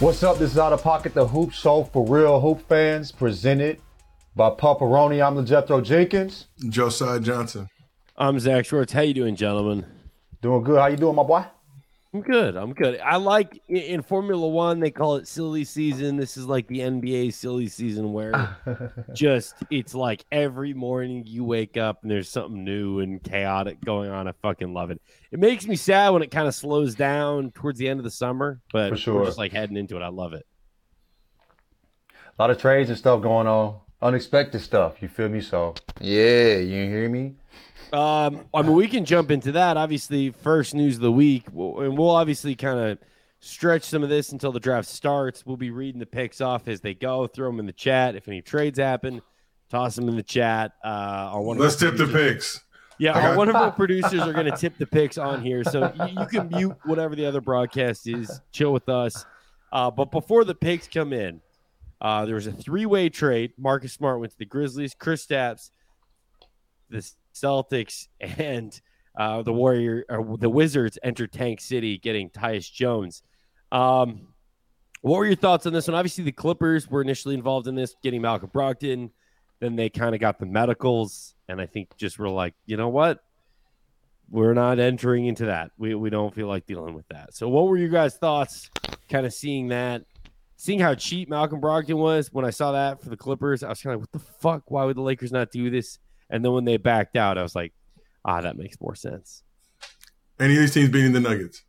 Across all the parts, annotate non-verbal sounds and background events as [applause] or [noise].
What's up? This is Out of Pocket, the Hoop Show for real hoop fans, presented by Pepperoni. I'm LaJethro Jenkins. Josiah Johnson. I'm Zach Schwartz. How you doing, gentlemen? Doing good. How you doing, my boy? I'm good. I'm good. I like in Formula One they call it silly season. This is like the NBA silly season where [laughs] just it's like every morning you wake up and there's something new and chaotic going on. I fucking love it. It makes me sad when it kind of slows down towards the end of the summer, but For sure. we're just like heading into it. I love it. A lot of trades and stuff going on. Unexpected stuff. You feel me? So yeah, you hear me? Um, I mean, we can jump into that. Obviously, first news of the week, and we'll obviously kind of stretch some of this until the draft starts. We'll be reading the picks off as they go. Throw them in the chat if any trades happen. Toss them in the chat. Uh, on one Let's our tip the picks. Yeah, Okay. our- one of our [laughs] producers are going to tip the picks on here, so you, you can mute whatever the other broadcast is. Chill with us. Uh, but before the picks come in, uh, there was a three-way trade. Marcus Smart went to the Grizzlies. Kristaps, the Celtics, and uh, the Warrior or the Wizards enter Tank City, getting Tyus Jones. Um, what were your thoughts on this one? Obviously, the Clippers were initially involved in this, getting Malcolm Brogdon. Then they kind of got the medicals, and I think just were like, you know what? We're not entering into that. We we don't feel like dealing with that. So, what were your guys' thoughts? Kind of seeing that, seeing how cheap Malcolm Brogdon was. When I saw that for the Clippers, I was kind of like, what the fuck? Why would the Lakers not do this? And then when they backed out, I was like, ah, that makes more sense. Any of these teams beating the Nuggets?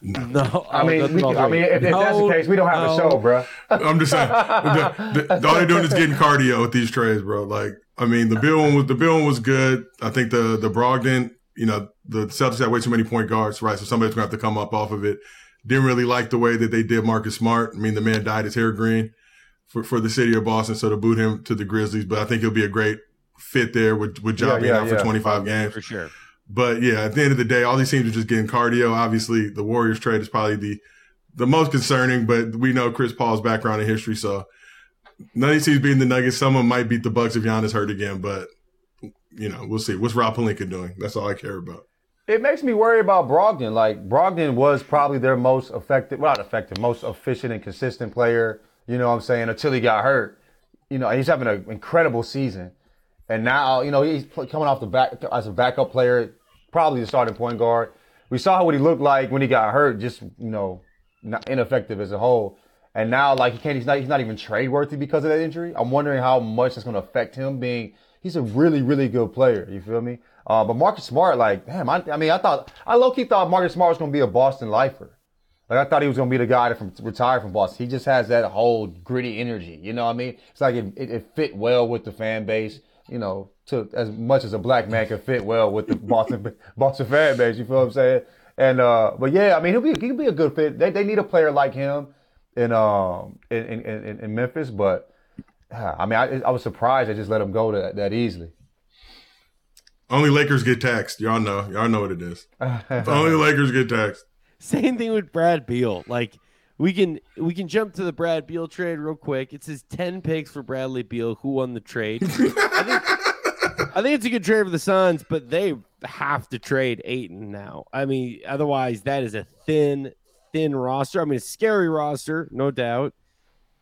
No, I mean, that's we, I mean, three. if, if that's the case, we don't have a show, bro. I'm just saying. the, the- all they're doing is getting cardio with these trades, bro. Like, I mean, the Beal one was the Beal one was good. I think the the Brogdon, you know, the Celtics had way too many point guards, right? So somebody's gonna have to come up off of it. Didn't really like the way that they did Marcus Smart. I mean, the man dyed his hair green for, for the city of Boston, so to boot him to the Grizzlies. But I think he'll be a great fit there with with Ja Yeah, being yeah, out for yeah. 25 games. for sure. But yeah, at the end of the day, all these teams are just getting cardio. Obviously, the Warriors trade is probably the the most concerning, but we know Chris Paul's background in history, so none of these teams beating the Nuggets. Someone might beat the Bucks if Giannis hurt again, but you know, we'll see. What's Rob Pelinka doing? That's all I care about. It makes me worry about Brogdon. Like Brogdon was probably their most effective, well, not effective, most efficient and consistent player. You know what I'm saying? Until he got hurt. You know, he's having an incredible season. And now, you know, he's coming off the back as a backup player, probably the starting point guard. We saw what he looked like when he got hurt, just, you know, ineffective as a whole. And now, like, he can't, he's not, he's not even trade worthy because of that injury. I'm wondering how much that's going to affect him being, he's a really, really good player. You feel me? Uh, but Marcus Smart, like, damn, I, I mean, I thought, I low key thought Marcus Smart was going to be a Boston lifer. Like, I thought he was going to be the guy that from, retired from Boston. He just has that whole gritty energy. You know what I mean? It's like it, it, it fit well with the fan base, you know, to as much as a black man can fit well with the [laughs] Boston, Boston fan base. You feel what I'm saying? And, uh, but yeah, I mean, he'll be, he'll be a good fit. They, they need a player like him in, um, in, in, in, in Memphis, but, ah, I mean, I, I was surprised they just let him go that, that easily. Only Lakers get taxed. Y'all know. Y'all know what it is. [laughs] Only Lakers get taxed. Same thing with Brad Beal. Like we can we can jump to the Brad Beal trade real quick. It says ten picks for Bradley Beal. Who won the trade? I think I think [laughs] it's a good trade for the Suns, but they have to trade Ayton now. I mean, otherwise that is a thin, thin roster. I mean, a scary roster, no doubt,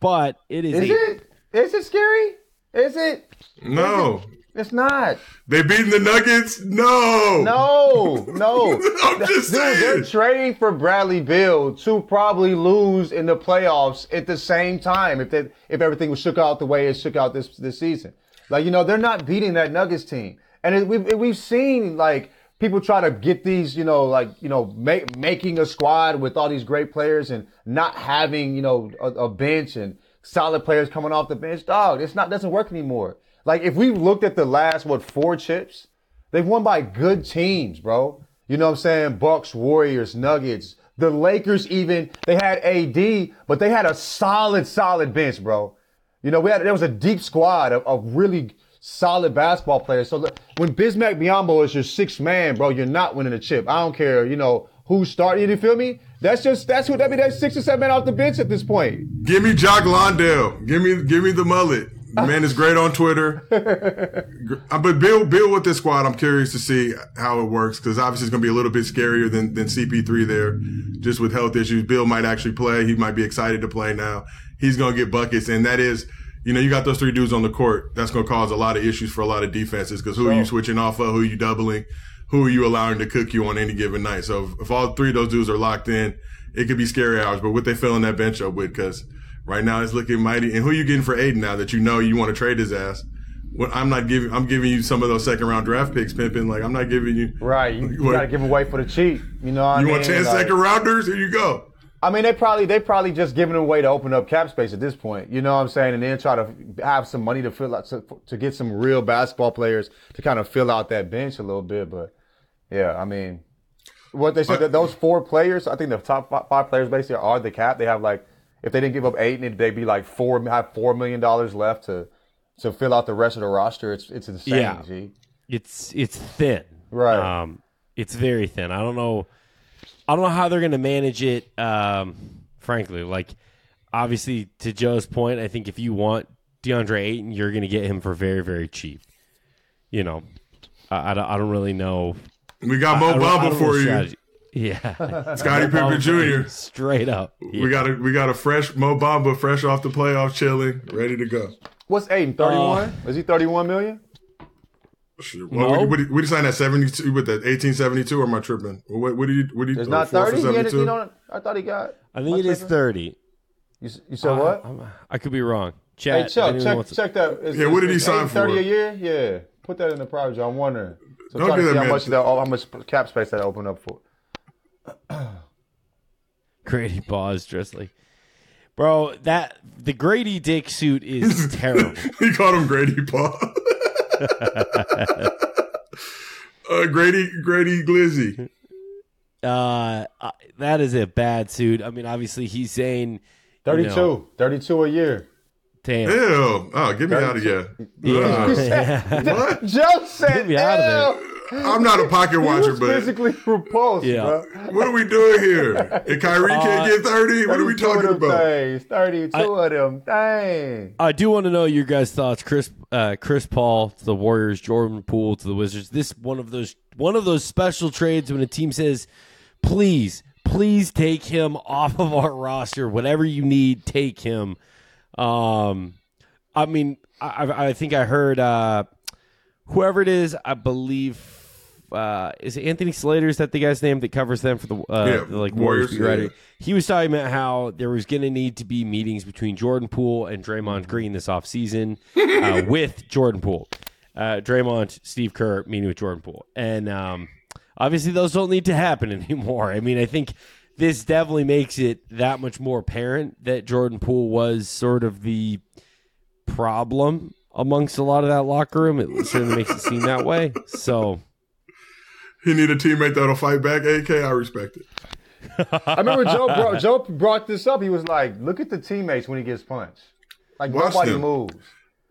but it is, Is a it? Is it scary? Is it? No, It's not. they beating the Nuggets. No, No, no. [laughs] I'm just Dude, they're trading for Bradley Beal to probably lose in the playoffs at the same time if they, if everything was shook out the way it shook out this this season. Like you know, they're not beating that Nuggets team, and it, we've we've seen like people try to get these you know like you know make, making a squad with all these great players and not having you know a, a bench and solid players coming off the bench. Dog, it's not doesn't work anymore. Like if we looked at the last what four chips. They've won by good teams, bro. You know what I'm saying? Bucks, Warriors, Nuggets. The Lakers even, they had AD, but they had a solid, solid bench, bro. You know, we had, there was a deep squad of, of really solid basketball players. So when Bismack Biyombo is your sixth man, bro, you're not winning a chip. I don't care, you know, who's starting, you feel me? That's just, that's what, that mean, that's six or seven men off the bench at this point. Give me Jock Landale. Give me, give me the mullet. Man is great on Twitter. [laughs] Uh, But Beal, Beal with this squad, I'm curious to see how it works because obviously it's going to be a little bit scarier than, than CP3 there, just with health issues. Beal might actually play. He might be excited to play now. He's going to get buckets. And that is, you know, you got those three dudes on the court. That's going to cause a lot of issues for a lot of defenses because who are you switching off of? Who are you doubling? Who are you allowing to cook you on any given night? So if, if all three of those dudes are locked in, it could be scary hours. But what they filling that bench up with, because right now it's looking mighty. And who you getting for Ayton now that you know you want to trade his ass? Well, I'm not giving. I'm giving you some of those second round draft picks, pimping. Like I'm not giving you. Right. You, you What? got to give away for the cheap. You know what I You mean? want ten Like- second rounders? Here you go. I mean, they probably they probably just giving away to open up cap space at this point. You know what I'm saying? And then try to have some money to fill out to, to get some real basketball players to kind of fill out that bench a little bit. But yeah, I mean, what they said that those four players, I think the top five players basically are the cap. They have like if they didn't give up eight, and they'd be like four have four million dollars left to to fill out the rest of the roster. It's it's insane. Yeah. G. It's it's thin. Right. Um, it's very thin. I don't know. I don't know how they're going to manage it. Um, frankly, like obviously to Joe's point, I think if you want DeAndre Ayton, you're going to get him for very very cheap. You know, I, I, don't, I don't really know. We got I Mo Bamba for you. strategy. Yeah, [laughs] Scottie Pippen Jr. straight up. We got a we got a fresh Mo Bamba, fresh off the playoff, chilling, ready to go. What's Ayton? Thirty one? Uh, is he thirty one million? Shit. Mo? What, what, what, did you sign at seventy two with that eighteen seventy two? Or am I tripping? What, what did you what did you? It's oh, not thirty. He had, you know, I thought he got. I think it is thirty. You, you said what? I'm- I could be wrong. Hey, Chat. if Chuck, check, to- check that. Is, Yeah, what did he is sign Ayton Thirty for? a year? Yeah, put that in the private. I'm wondering. So Don't try to do see that, how man. much that, how much cap space that opened up for. [coughs] Grady Paws, Drizzly. Bro, that the Grady Dick suit is [laughs] terrible. he called him Grady Paw. [laughs] uh, Grady Grady Glizzy. Uh, uh, that is a bad suit. I mean, obviously he's saying 32. know. 32 a year. Ew. damn. Oh, get me out of here. Yeah. [laughs] What? Joe said, Get me out of "Ew." I'm not a pocket watcher, but physically repulsed, Yeah. bro. what are we doing here? And Kyrie can't get 30? What are we talking about? Things, 32 of them. Dang. I do want to know your guys' thoughts. Chris, uh, Chris Paul to the Warriors, Jordan Poole to the Wizards. This one of those one of those special trades when a team says, "Please, please take him off of our roster. Whatever you need, take him." Um, I mean, I, I I think I heard uh, whoever it is. I believe uh, is it Anthony Slater? Is that the guy's name that covers them for the, uh, Yeah, the, like Warriors, Warriors? writer? yeah. He was talking about how there was going to need to be meetings between Jordan Poole and Draymond Green this offseason [laughs] uh, with Jordan Poole. Uh, Draymond, Steve Kerr meeting with Jordan Poole. And um, obviously, those don't need to happen [laughs] anymore. I mean, I think this definitely makes it that much more apparent that Jordan Poole was sort of the problem amongst a lot of that locker room. It certainly makes it seem that way. So. He need a teammate that'll fight back. AK, I respect it. I remember Joe brought, Joe brought this up. He was like, look at the teammates when he gets punched. Like, Watch nobody them. moves.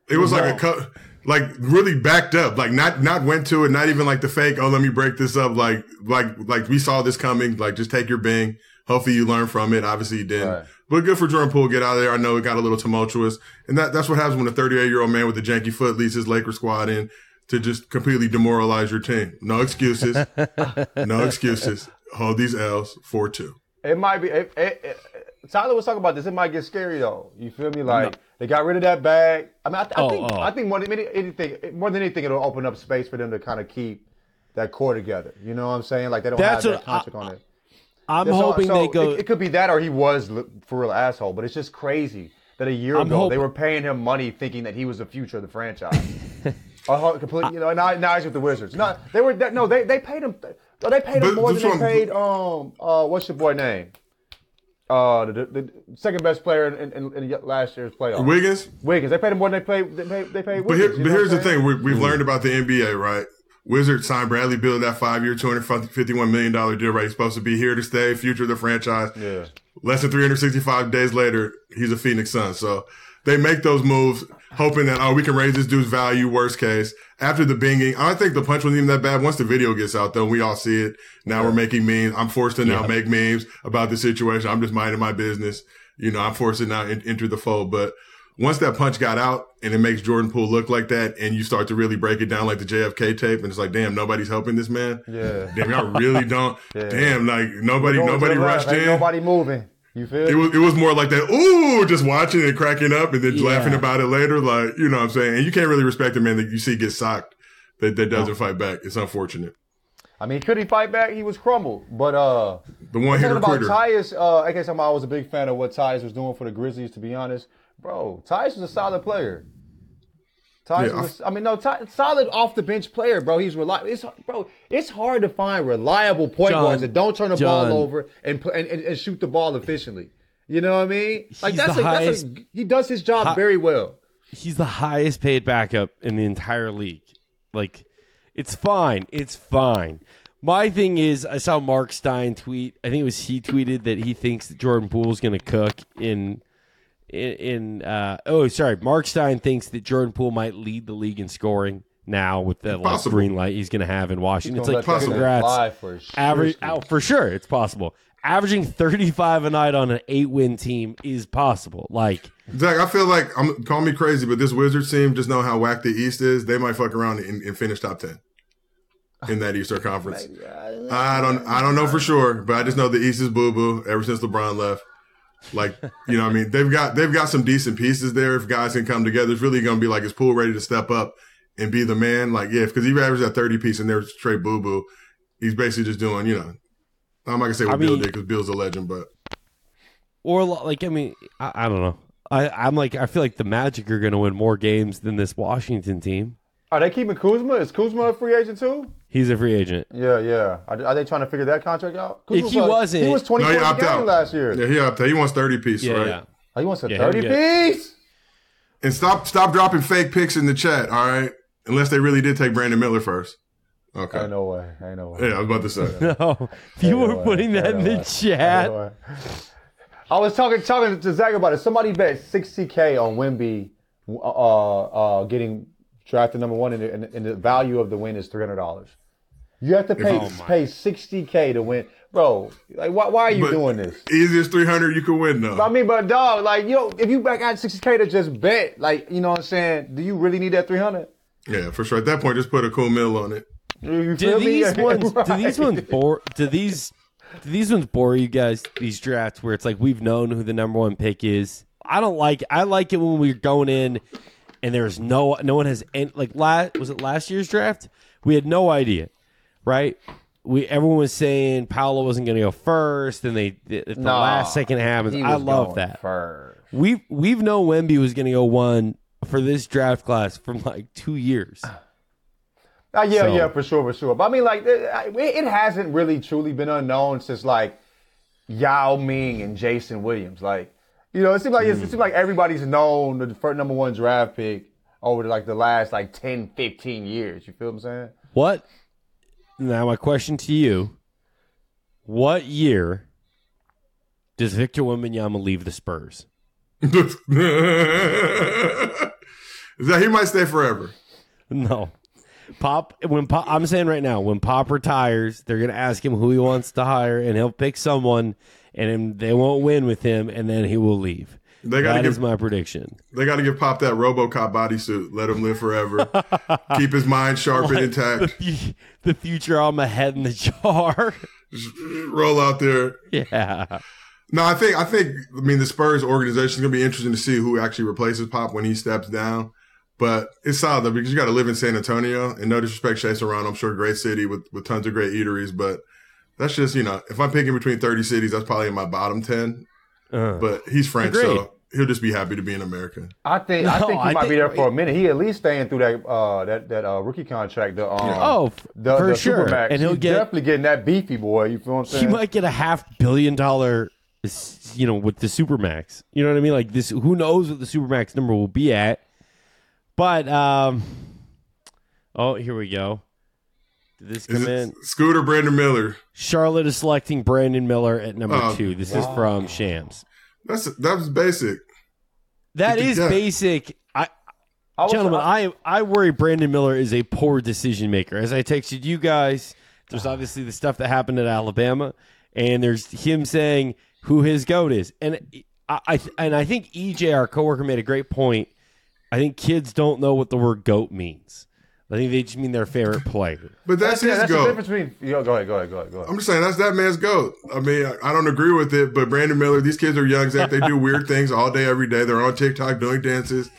It was like a cut, like really backed up, like not not went to it, not even like the fake. Oh, let me break this up. Like like like we saw this coming. Like just take your bing. Hopefully you learn from it. Obviously you didn't. Right. But good for Jordan Poole. Get out of there. I know it got a little tumultuous, and that that's what happens when a 38 year old man with a janky foot leads his Laker squad in to just completely demoralize your team. No excuses. [laughs] no excuses. Hold these L's four two. It might be. It, it, it, Tyler was talking about this. It might get scary though. You feel me? Like they got rid of that bag. I mean, I, I Oh, think oh. I think more than anything, more than anything, it'll open up space for them to kind of keep that core together. You know what I'm saying? Like they don't That's have what that contract on it. I'm So- hoping so they go. It, it could be that, or he was li- for real asshole. But it's just crazy that a year I'm ago hoping- they were paying him money, thinking that he was the future of the franchise. [laughs] a whole, complete, you know, and now, now he's with the Wizards. No, they were that, no, they they paid him. They paid But more this than they paid. Um, uh, what's your boy name? Uh, the, the, the second best player in, in, in last year's playoffs. Wiggins. Wiggins. They paid him more than they paid. They paid. They paid But, here, but here's the what I'm saying? thing: we, we've learned about the NBA, right? Wizards signed Bradley Beal to that five-year, two hundred fifty-one million dollar deal. Right, he's supposed to be here to stay, future of the franchise. Yeah. Less than 365 days later, he's a Phoenix Sun. So they make those moves, hoping that oh, we can raise this dude's value. Worst case, after the binging, I don't think the punch wasn't even that bad. Once the video gets out, though, we all see it. Now we're making memes. I'm forced to now Yeah. make memes about the situation. I'm just minding my business. You know, I'm forced to now en- enter the fold. But once that punch got out and it makes Jordan Poole look like that, and you start to really break it down like the JFK tape, and it's like, damn, nobody's helping this man. Yeah. Damn, y'all really [laughs] don't. Yeah. Damn, like nobody, nobody rushed in. Nobody moving. You feel? It was it was more like that. Ooh, just watching and cracking up and then Yeah. laughing about it later. Like you know what I'm saying. And you can't really respect a man that you see get socked that that doesn't fight back. It's unfortunate. I mean, could he fight back? He was crumbled. But uh, The one hit talking about. Tyus, uh, I guess I'm, I was a big fan of what Tyus was doing for the Grizzlies. To be honest, bro, Tyus was a solid player. Yeah, I- was, I mean, no, Ty, solid off the bench player, bro. He's reliable. It's bro, it's hard to find reliable point John, guards that don't turn the John. ball over and, and, and shoot the ball efficiently. You know what I mean? Like that's, a, that's a, he does his job Hi- very well. He's the highest paid backup in the entire league. Like, it's fine. It's fine. My thing is, I saw Mark Stein tweet. I think it was he tweeted that he thinks that Jordan Poole's going to cook in. In, in uh, oh, sorry, Mark Stein thinks that Jordan Poole might lead the league in scoring now with the like, green light he's going to have in Washington. It's like possible. congrats, fly for average sure. oh, for sure, it's possible. Averaging thirty five a night on an eight win team is possible. Like Zach, I feel like I'm call me crazy, but this Wizards team just know how whack the East is. They might fuck around and, and finish top ten in that Eastern [laughs] Conference. I don't I don't know for sure, but I just know the East is boo boo ever since LeBron left. Like you know, what I mean, they've got they've got some decent pieces there. If guys can come together, it's really going to be like is Poole ready to step up and be the man? Like yeah, because he averaged that thirty piece and there's straight boo boo. He's basically just doing you know. I'm not gonna say what I Beal mean- did because Beal's a legend, but or like I mean, I, I don't know. I, I'm like I feel like the Magic are going to win more games than this Washington team. Are they keeping Kuzma? Is Kuzma a free agent too? He's a free agent. Yeah, yeah. Are, are they trying to figure that contract out? If he was, wasn't- he was twenty no, he points opted out last year. Yeah, he opted. out. He wants thirty piece, Yeah, right? yeah. Oh, he wants a Yeah, thirty he'll piece. And stop stop dropping fake picks in the chat, all right? Unless they really did take Brandon Miller first. Okay. Ain't no way. Ain't no way. Yeah, I was about to say. [laughs] No, you Ain't were no way. putting that Ain't in no the way. chat. No. I was talking talking to Zach about it. Somebody bet sixty k on Wemby, uh, uh, getting drafted number one, and the, and, and the value of the win is three hundred dollars. You have to pay Oh pay sixty k to win, bro. Like, why, why are you But doing this? Easiest 300 you can win, though. I mean, but dog, like, yo, if you back out sixty k to just bet, like, you know what I'm saying? Do you really need that three hundred? yeah, for sure. At that point, just put a cool mill on it. Do feel me? these [laughs] ones? Do these ones bore? Do these? Do these ones bore you guys? These drafts where it's like we've known who the number one pick is. I don't like. I like it when we're going in and there's no no one has any, like last was it last year's draft? We had no idea, right? We everyone was saying Paolo wasn't going to go first, and they if the last second happens. I love that. First. We've we've known Wemby was going to go one for this draft class from like two years. [sighs] Uh, yeah, So- yeah, for sure, for sure. But I mean, like, it, it hasn't really truly been unknown since like Yao Ming and Jason Williams. Like, you know, it seems like it's, it seems like everybody's known the first number one draft pick over like the last like 10, 15 years. You feel what I'm saying? What? Now, my question to you: What year does Victor Wembanyama leave the Spurs? [laughs] that he might stay forever. No, Pop. When Pop, I'm saying right now, when Pop retires, they're gonna ask him who he wants to hire, and he'll pick someone, and they won't win with him, and then he will leave. They gotta That give is my prediction. they gotta give Pop that RoboCop bodysuit. Let him live forever. [laughs] Keep his mind sharp and The, intact. fu- the future on my head in the jar. Just [laughs] roll out there. yeah. No, I think I think I mean the Spurs organization is gonna be interesting to see who actually replaces Pop when he steps down. But it's solid though because you got to live in San Antonio, and no disrespect, Chase around. I'm sure great city with with tons of great eateries, but that's just you know if I'm picking between 30 cities, that's probably in my bottom 10. Uh, But he's French, Agreed. so he'll just be happy to be in America. I think I think he I might be there for a minute. He at least staying through that uh that that uh, rookie contract. The um, Oh, the, for the sure. Supermax. And he'll He's get- definitely getting that beefy boy. You feel what I'm saying? he might get a half billion dollar you know with the supermax you know what i mean like this who knows what the supermax number will be at but um oh here we go did this Is come it in Scooter Brandon Miller? charlotte is selecting brandon miller at number Oh, two this is from shams That's that was basic. that Good basic i I gentlemen I- I, I worry brandon miller is a poor decision maker as i texted you guys there's obviously the stuff that happened at alabama and there's him saying who his goat is and I, I and I think EJ, our coworker, made a great point. I think kids don't know what the word goat means. I think they just mean their favorite player. But that's, yeah, his that's the difference between. Yo, go ahead, go ahead, go ahead, go ahead. I'm just saying that's that man's goat. I mean, I, I don't agree with it, but Brandon Miller, these kids are young, Zach. They do [laughs] weird things all day, every day. They're on TikTok doing dances.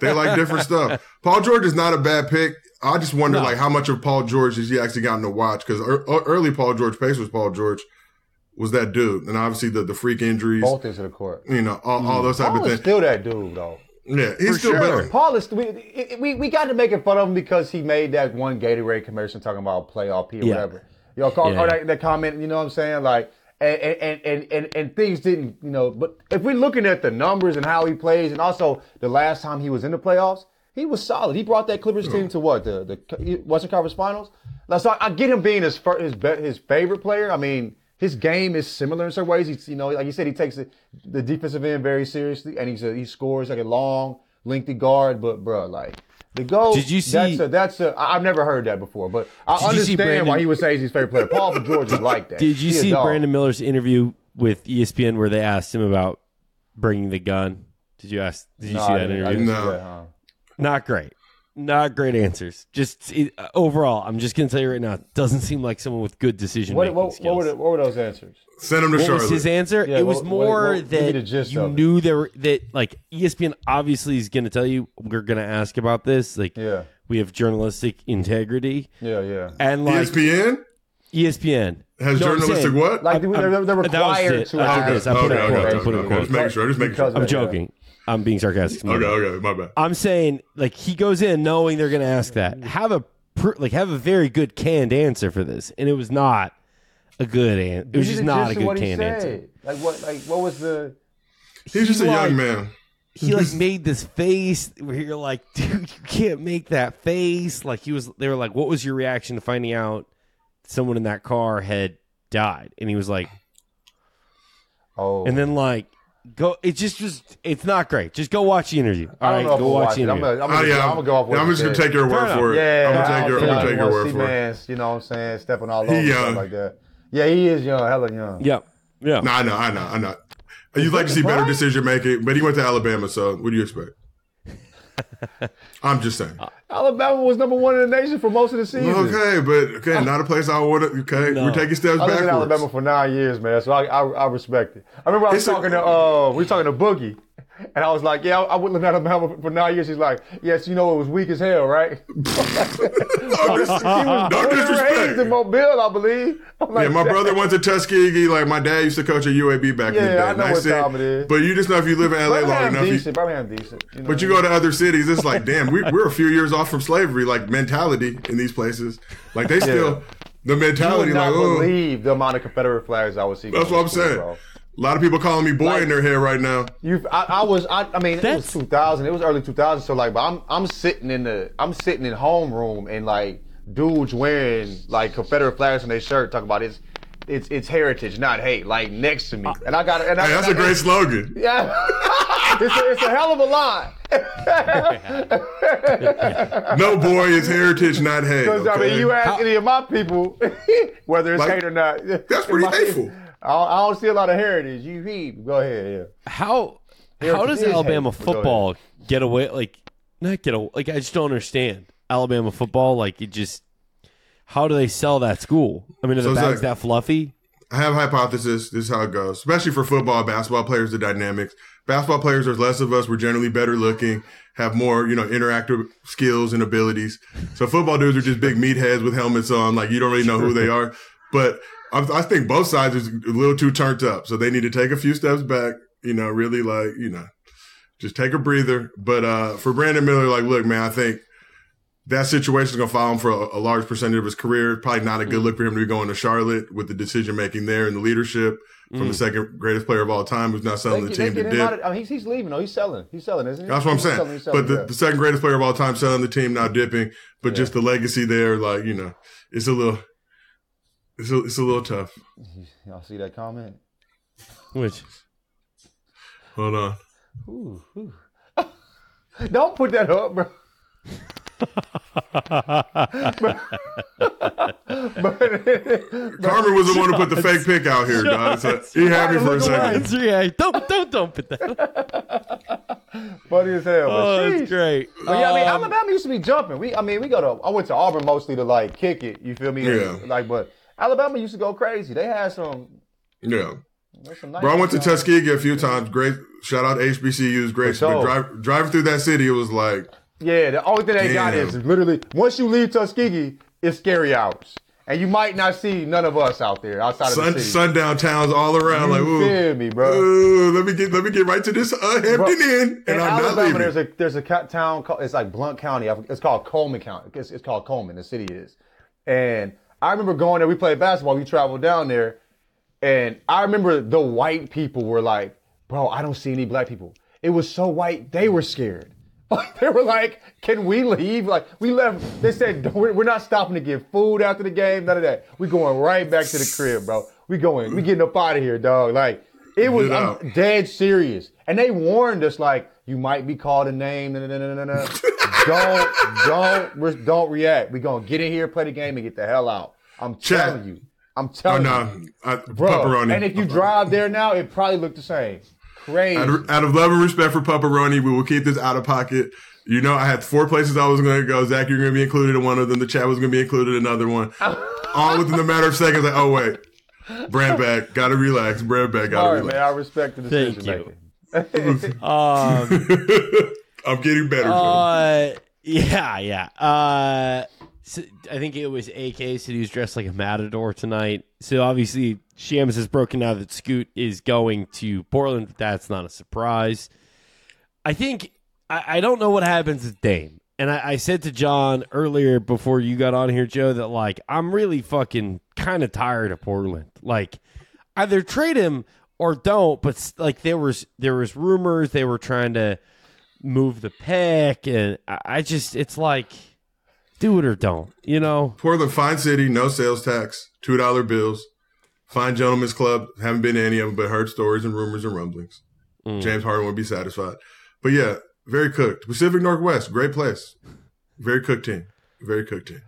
They like different stuff. Paul George is not a bad pick. I just wonder, No. like, how much of Paul George has he actually gotten to watch? Because uh, early Paul George, Pacers Paul George, was that dude, and obviously the the freak injuries, Both ends of the court. you know, all, all those type Paul of things. still that dude though. Yeah, he's For still sure. better. Paul is we, we we got to making fun of him because he made that one Gatorade commercial talking about playoff P or Yeah. whatever. You know, call, Yeah. or that, that comment. You know what I'm saying? Like, and and, and and and things didn't. You know, but if we're looking at the numbers and how he plays, and also the last time he was in the playoffs, he was solid. He brought that Clippers team to what the the Western Conference Finals. Now, so I, I get him being his fir- his be, his favorite player. I mean. His game is similar in certain ways. He's, you know, like you said, he takes the, the defensive end very seriously, and he's a, he scores like a long, lengthy guard. But bro, like the goal. Did you see- That's a, that's a. I've never heard that before, but I Did you see understand Brandon- why he would say he's his favorite player. Paul for George is like that. Did you He see. Brandon Miller's interview with ESPN where they asked him about bringing the gun? Did you ask? Did you No, see I that didn't- I interview? didn't see No. that, huh? Not great. Not great answers. Just it, uh, overall, I'm just gonna tell you right now, it doesn't seem like someone with good decision What, making what, skills. what, were the, what were those answers? Send him to what Charlotte. was his answer? Yeah, it was what- what- more what- give me the that gist you of it. knew there were that like ESPN obviously is going to tell you we're going to ask about this. Like Yeah, we have journalistic integrity yeah, yeah. and like ESPN ESPN has No, I'm journalistic saying- what? Like they're, they're, they're that was required it. to I took ask. this. I put it in okay, quotes. okay, I put it in okay. quotes. Just making sure. Just making sure. Because I'm joking. I'm being sarcastic. Okay, okay, my bad. I'm saying like he goes in knowing they're going to ask that. Have a pr- like have a very good canned answer for this, and it was not a good answer. It was just not a good canned answer. said. Like what? Like what was the? He's just a young man. He like made this face where you're like, [laughs] dude, you can't make that face. Like he was, they were like, what was your reaction to finding out someone in that car had died? And he was like, Oh, and then like. Go. It just was. It's not great. Just go watch the interview. All I don't know go I'll watch watch the it. I'm gonna, I'm Oh, gonna, yeah, I'm gonna go off what I'm just gonna take your word Fair for it. Yeah, I'm gonna take your, I'm gonna take your word see for it. mans, You know what I'm saying? Stepping all over uh, stuff like that. Yeah, he is young, hella young. Yeah, yeah. No, I know, I know, I know. You'd like to see better decision making, but he went to Alabama, so what do you expect? I'm just saying. Alabama was number one in the nation for most of the season. Okay, but okay, not a place I would. Okay, No. we're taking steps back. I lived in. Alabama for nine years, man, so I, I, I respect it. I remember I was It's a- talking to uh, we were talking to Boogie, and I was like, "Yeah, I, I wouldn't live in Alabama for, for nine years." He's like, "Yes, you know it was weak as hell, right?" [laughs] he was No disrespect. raised in Mobile, I believe. Like, Yeah, my brother went to Tuskegee. Like my dad used to coach at UAB back in the Yeah, day. I and know what said- time it is. But you just know if you live in LA long enough, you, decent. Birmingham decent. You know but you go to other cities, it's like, [laughs] damn, we, we're a few years off from slavery, like mentality in these places. Like they still the You would mentality, not like, oh, believe the amount of Confederate flags I would see. that's what I'm saying. bro. A lot of people calling me boy Like- in their head right now. You, I, I was, I, I mean, it was 2000. It was early 2000. So like, but I'm, I'm sitting in the, I'm sitting in homeroom and like dudes wearing like Confederate flags on their shirt, talking about it's, it's, it's heritage, not hate. Like next to me, uh, and I got, and I, Hey, that's a great slogan. yeah, [laughs] it's, a, it's a hell of a line. No boy is heritage, not hate. [laughs] Because I mean, you ask any of my people, [laughs] whether it's Like, hate or not. that's pretty my- hateful. I don't, I don't see a lot of heritage. You heap. Go ahead. Yeah. How Here how does Alabama hateful, but go football get away? Like not get away. Like I just don't understand Alabama football. Like it just. How do they sell that school? I mean, are So the bags like- that fluffy? I have a hypothesis. This is how it goes. Especially for football, basketball players, the dynamics. Basketball players, there's less of us. We're generally better looking, have more, you know, interactive skills and abilities. So football dudes are just big meatheads with helmets on. Like you don't really know who they [laughs] are. But I, I think both sides are a little too turned up. So they need to take a few steps back, you know, really like, you know, just take a breather. But, uh, for Brandon Miller, like, look, man, I think that situation is going to follow him for a, a large percentage of his career. Probably not a Mm. good look for him to be going to Charlotte with the decision making there and the leadership from Mm. the second greatest player of all time who's not selling They, the team to get him out dip. of, I mean, he's, he's leaving. Oh, he's selling. He's selling, isn't he? That's what I'm He's saying. selling, selling, But the, yeah. the second greatest player of all time selling the team, now dipping. But just the legacy there, like, you know, it's a little, it's a, it's a little tough. [laughs] Y'all see that comment? Which Hold on. Ooh, ooh. [laughs] Don't put that up, bro. [laughs] Carmen was the one who put the fake pic out here, dog. So he had me for a second. Yeah. Don't don't don't put that. Funny as hell. but Oh, sheesh. that's great. But yeah, I mean, Um, Alabama used to be jumping. We, I mean, we go to. I went to Auburn mostly to like kick it. You feel me? Yeah. Like, but Alabama used to go crazy. They had some. Yeah. some nice Bro, I went to. Tuskegee a few times. Great. Shout out HBCU's great. Sure. But drive, driving through that city, it was like, Yeah, the only thing they got is literally once you leave Tuskegee, it's scary hours, and you might not see none of us out there outside of the city. sundown towns all around. like, ooh, feel me, bro? ooh, let me get let me get right to this uh, Hampton Bro, Inn, and in I'm not Alabama, leaving. there's a there's a town called it's like Blount County. It's called Cullman County. It's, it's called Cullman. The city is, and I remember going there. We played basketball. We traveled down there, and I remember the white people were like, "Bro, I don't see any black people." It was so white. They were scared. [laughs] they were like, "Can we leave?" Like we left. They said, "We're we're not stopping to get food after the game. None of that. We going right back to the crib, bro. We going. We getting up out of here, dog." Like it was I'm dead serious, and they warned us like, "You might be called a name. No, no, no. don't, don't, re- don't react. We gonna get in here, play the game, and get the hell out." I'm Chat. telling you. I'm Oh telling no, you, I, bro. pepperoni. And if you drive there now, it probably look the same. Crazy. out, of, out of love and respect for pepperoni, we will keep this out of pocket. You know, I had four places I was going to go. Zach, you're going to be included in one of them. The chat was going to be included in another one. [laughs] All within a matter of seconds. Like, oh wait, brand back, gotta relax. Brand back, All gotta right, man. I respect the Thank decision you. making. [laughs] Um, [laughs] I'm getting better. Uh, yeah, yeah. Uh, so I think it was AK said he was dressed like a matador tonight. So obviously, Shams has broken out that Scoot is going to Portland. That's not a surprise. I think I, I don't know what happens with Dame. And I, I said to John earlier before you got on here, Joe, that like I'm really fucking kind of tired of Portland. Like either trade him or don't. But like there was there was rumors they were trying to move the pick, and I, just it's like do it or don't. You know? Portland, fine city, no sales tax, two dollar bills, fine gentlemen's club. Haven't been to any of them, but heard stories and rumors and rumblings. Mm. James Harden would be satisfied. But yeah, very cooked. Pacific Northwest, great place. Very cooked team. Very cooked team.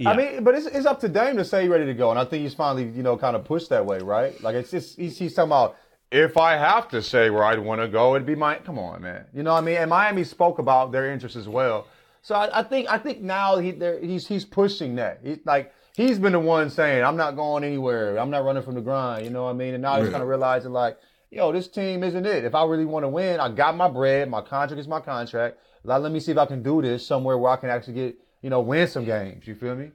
Yeah. I mean, but it's, it's up to Dame to say he's ready to go, and I think he's finally, you know, kind of pushed that way, right? Like it's just he's, he's talking about if I have to say where I'd want to go, it'd be my. Come on, man. You know what I mean? And Miami spoke about their interest as well. So I, I think I think now he he's he's pushing that. He's like he's been the one saying I'm not going anywhere. I'm not running from the grind. You know what I mean? And now he's Yeah. kind of realizing like, yo, this team isn't it. If I really want to win, I got my bread. My contract is my contract. Like, let me see if I can do this somewhere where I can actually get you know win some games. You feel me?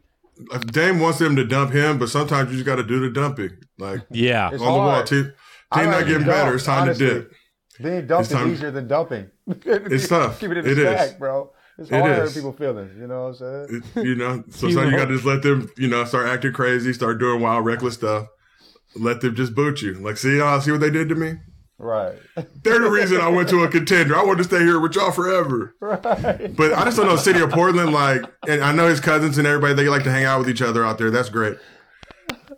Dame wants them to dump him, but sometimes you just got to do the dumping. Like [laughs] yeah. It's on the wall, team, team not getting be better. It's time honestly. to dip. Being dumped It's time- is easier than dumping. [laughs] It's tough. Keep it in the It is. stack, bro. It's It hard to hurt is. feelings. You know what I'm saying? It- you know, [laughs] so You sometimes you got to just let them, you know, start acting crazy, start doing wild, reckless stuff. Let them just boot you. Like, see, y'all see what they did to me? Right. They're the reason I went to a contender. I want to stay here with y'all forever. right. But I just don't know, city of Portland, like, and I know his cousins and everybody, they like to hang out with each other out there. That's great.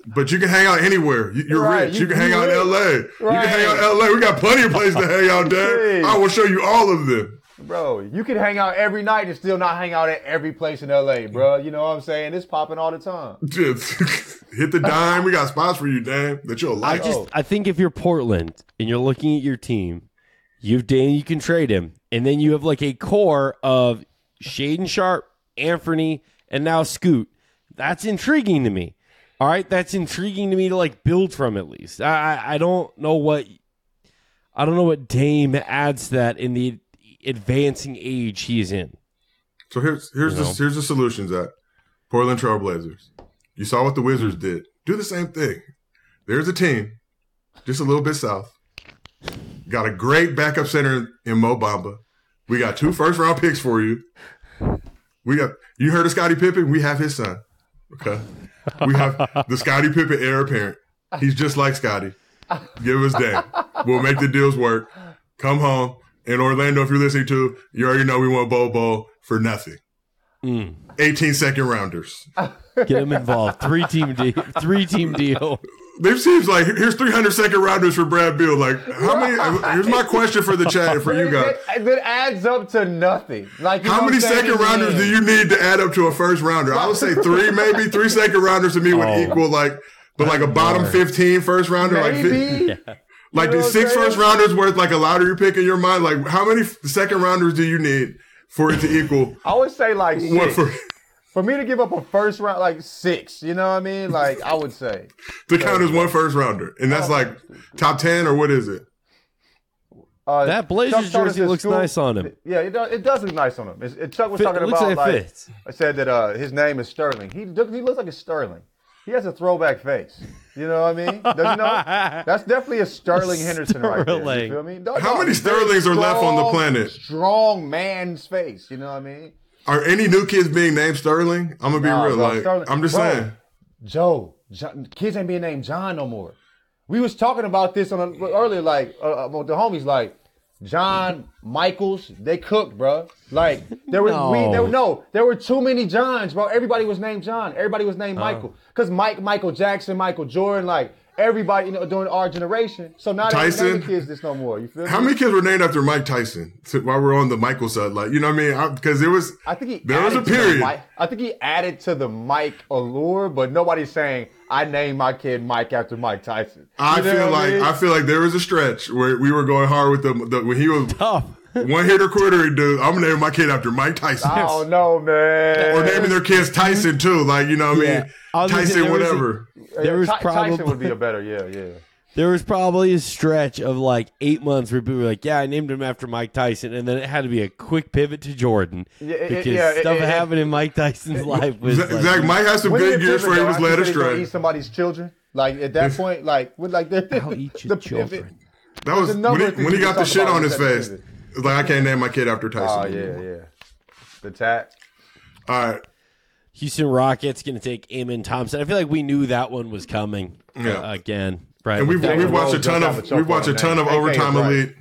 But you can hang out anywhere. You- You're Right. rich. You, You- can hang out in. LA. You can hang out in LA. We got plenty of places to hang out, Dad. I will show you all of them. Bro, you can hang out every night and still not hang out at every place in LA, bro. You know what I'm saying? It's popping all the time. Just [laughs] hit the dime. We got spots for you, Dan, that you'll I like. just Oh. I think if you're Portland and you're looking at your team, you have Dame, you can trade him, and then you have like a core of Shaedon Sharpe, Anthony, and now Scoot. That's intriguing to me. All right, that's intriguing to me to like build from at least. I I, I don't know what I don't know what Dame adds to that in the advancing age he is in. So here's here's You the know? here's the solutions at Portland Trailblazers. You saw what the Wizards did. Do the same thing. There's a team, just a little bit south. Got a great backup center in Mo Bamba. We got two first round picks for you. We got you heard of Scottie Pippen? We have his son. Okay. We have the Scottie Pippen heir apparent. He's just like Scottie. Give us that. We'll make the deals work. Come home. In Orlando, if you're listening to, you already know we want Bol Bol for nothing. Mm. 18 second rounders. Get him involved. Three team deal. Three team deal. This seems like here's 300 second rounders for Brad Beal. Like, how many? Here's my question for the chat and for you guys. That, that adds up to nothing. Like How many what I'm saying? second rounders do you need to add up to a first rounder? I would say three, maybe three second rounders to me would Oh. equal like, but like a bottom 15 first rounder, like fi- Maybe. Like You know the what six I'm saying? first rounders worth like a lottery pick in your mind. Like, how many second rounders do you need for it to equal I would say like what six. for For me to give up a first round, like six, you know what I mean? Like I would say. to count as one first rounder? And that's like top 10 or what is it? Uh, That Blazers Chuck told us jersey at looks nice on him. Yeah, it does, it does look nice on him. It's, it, Chuck was Fit- talking about like it like fits. I said that uh, his name is Sterling. He he looks like a Sterling. He has a throwback face. You know what I mean? Does he know? [laughs] That's definitely a Sterling Henderson right there. Sterling. You feel me? No, How no, many he's very Sterlings are left on the planet? Strong man's face. You know what I mean? Are any new kids being named Sterling? I'm gonna be Nah, real. bro, like, Sterling- I'm just bro, saying. Joe, John, kids ain't being named John no more. We was talking about this on a, earlier, like uh, uh, the homies, like John [laughs] Michaels. They cooked, bro. Like there was we there were, no there were too many Johns, bro. Everybody was named John. Everybody was named uh. Michael because Mike, Michael Jackson, Michael Jordan, like everybody, you know, during our generation. So now they ain't Tyson? naming kids this no more. You feel How me? many kids were named after Mike Tyson? So while we're on the Michael side, like you know what I mean? Because there was I think he there was a added to the period. I think he added to the Mike allure, but nobody's saying I named my kid Mike after Mike Tyson. I You know feel what like mean? I feel like there was a stretch where we were going hard with the, the when he was Tough. one hitter quitter dude. I'm gonna name my kid after Mike Tyson. I don't know, man. Or naming their kids Tyson too, like you know what I mean? I was gonna say Tyson, there was a- whatever. There was Ty- Tyson probably- would be a better, yeah, yeah. There was probably a stretch of like eight months where people were like, "Yeah, I named him after Mike Tyson," and then it had to be a quick pivot to Jordan Yeah, because yeah, it- stuff it- happened in Mike Tyson's life was Zach, like, Zach Mike had some When good did years pivot, where he was After led he said he gonna astray. Eat somebody's children, like at that point, like with like the, I'll eat [laughs] your the pivot- children. That was There's a number when he, when he got the shit on his face. pivot. It's like I can't name my kid after Tyson. Oh yeah, yeah. The tat. All right. Houston Rockets going to take Amen Thompson. I feel like we knew that one was coming Yeah. uh, again. Right, And we've, with that we've watched a ton does have a of choke we've watched a ton of overtime Bright. elite.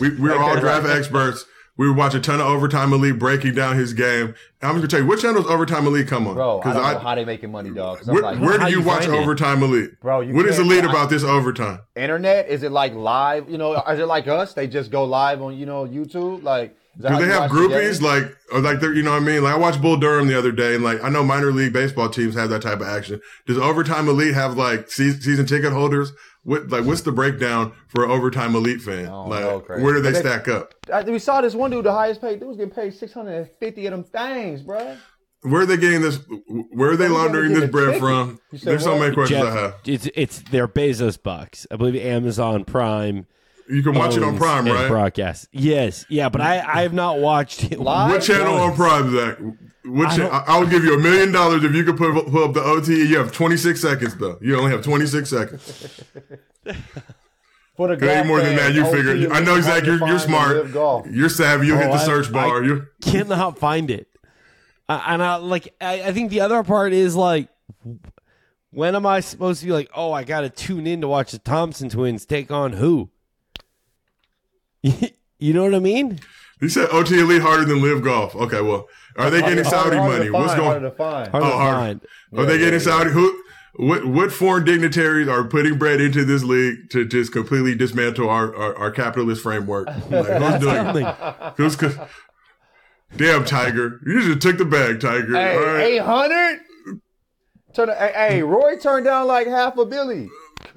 We we're all draft experts. We watch a ton of overtime elite breaking down his game. And I'm gonna tell you which channel's overtime elite come on. Bro, I don't I, know how they making money, dog. 'cause I'm where, like, where do you you watch find it? overtime elite? Bro, you what is can't- elite I- about this overtime? internet? Is it like live? You know, is it like us? They just go live on you know YouTube? Like, is that Do they have watch the groupies like, or like they're, you know what I mean? Like I watched Bull Durham the other day, and like I know minor league baseball teams have that type of action. Does overtime elite have like season, season ticket holders? What like what's the breakdown for an overtime elite fan? don't like know, Craig. where do they they- stack up? I- we saw this one dude, the highest paid dude, was getting paid six hundred and fifty of them things, bro. Where are they getting this? Where are they Where are they laundering this bread ticket? from? Said There's so many questions I have. it's it's their Bezos bucks. I believe Amazon Prime. You can watch it on Prime, and right? Broadcast. Yes, yeah, but I I have not watched it. Live? What channel on Prime, Zach? What I cha- don't- I, I would give you a million dollars if you could put, put up the OT. You have 26 seconds though. You only have 26 seconds. For the Way golf more than that. You OT figure. is I know hard Zach. to You're, find you're in smart. live golf. You're savvy. You Oh, hit the I- search bar. I you cannot find it. Uh, and I like I, I think the other part is like when am I supposed to be like, oh, I gotta tune in to watch the Thompson twins take on who? [laughs] you know what I mean? You said oh, OT Elite harder than Live Golf. Okay, well, are they getting Saudi harder to money? What's going? Harder oh, to find. Hard Oh, hard. find. Are they getting yeah, Saudi? Who? What? What foreign dignitaries are putting bread into this league to just completely dismantle our our, our capitalist framework? Like, [laughs] who's doing? It? Who's? co- Damn, Tiger! You just took the bag, Tiger. Hey, All right. eight hundred. Turn. Hey, hey, Roy turned down like half a billy,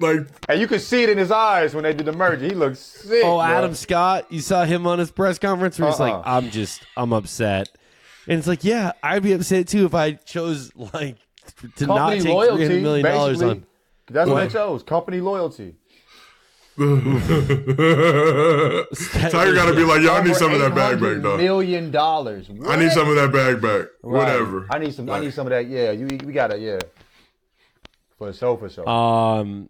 Like, and you could see it in his eyes when they did the merger. He looked sick. Oh, bro. Adam Scott, you saw him on his press conference where he's Uh-uh. like, I'm just, I'm upset. And it's like, yeah, I'd be upset too if I chose like to not company take loyalty. $300 million on. That's what What? they chose. Company loyalty. [laughs] Tiger got to be like, y'all need some of that bag back, $800. Million dollars. I need some of that bag back. Right. Whatever. I need some. I need some of that. Yeah, you. We got to Yeah. For sure. For sure. Um,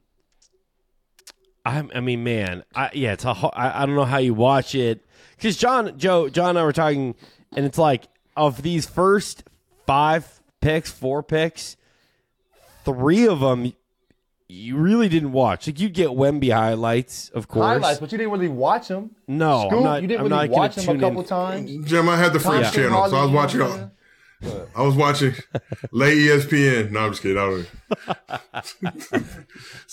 I, I mean, man, I, yeah, it's a. ho- I, I don't know how you watch it because John, Joe, John and I were talking, and it's like of these first five picks, four picks, three of them you really didn't watch. Like you get Wemby highlights, of course. Highlights, but you didn't really watch them. No, Scoop, I'm not. you didn't I'm really not watch them a couple in. times. Jim, I had the French Thompson, channel, so I was watching you all. know? I was watching late ESPN. No, I'm just kidding. I don't. [laughs]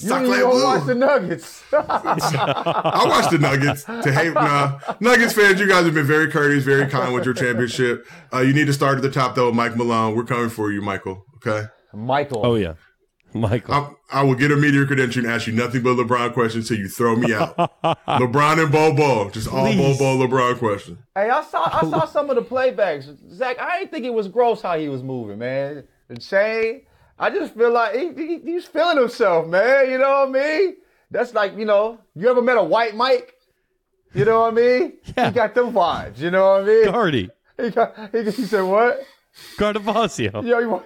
You Suck didn't like even blue. watch the Nuggets. [laughs] I watched the Nuggets to hate. Nah, Nuggets fans, you guys have been very courteous, very kind with your championship. Uh, you need to start at the top though, Mike Malone. We're coming for you, Michael. Okay. Michael. Oh yeah, [laughs] Michael. I, I will get a media credential and ask you nothing but LeBron questions until you throw me out. [laughs] LeBron and Bobo, just all Please. Bobo LeBron questions. Hey, I saw I saw [laughs] some of the playbacks. Zach, I didn't think it was gross how he was moving, man. The chain. I just feel like he, he, he's feeling himself, man. You know what I mean? That's like, you know, you ever met a white Mike? You know what I mean? Yeah. He got them vibes. You know what I mean? Guardy, He, got, he, he said what? Cardavasio. Yo, he, wa-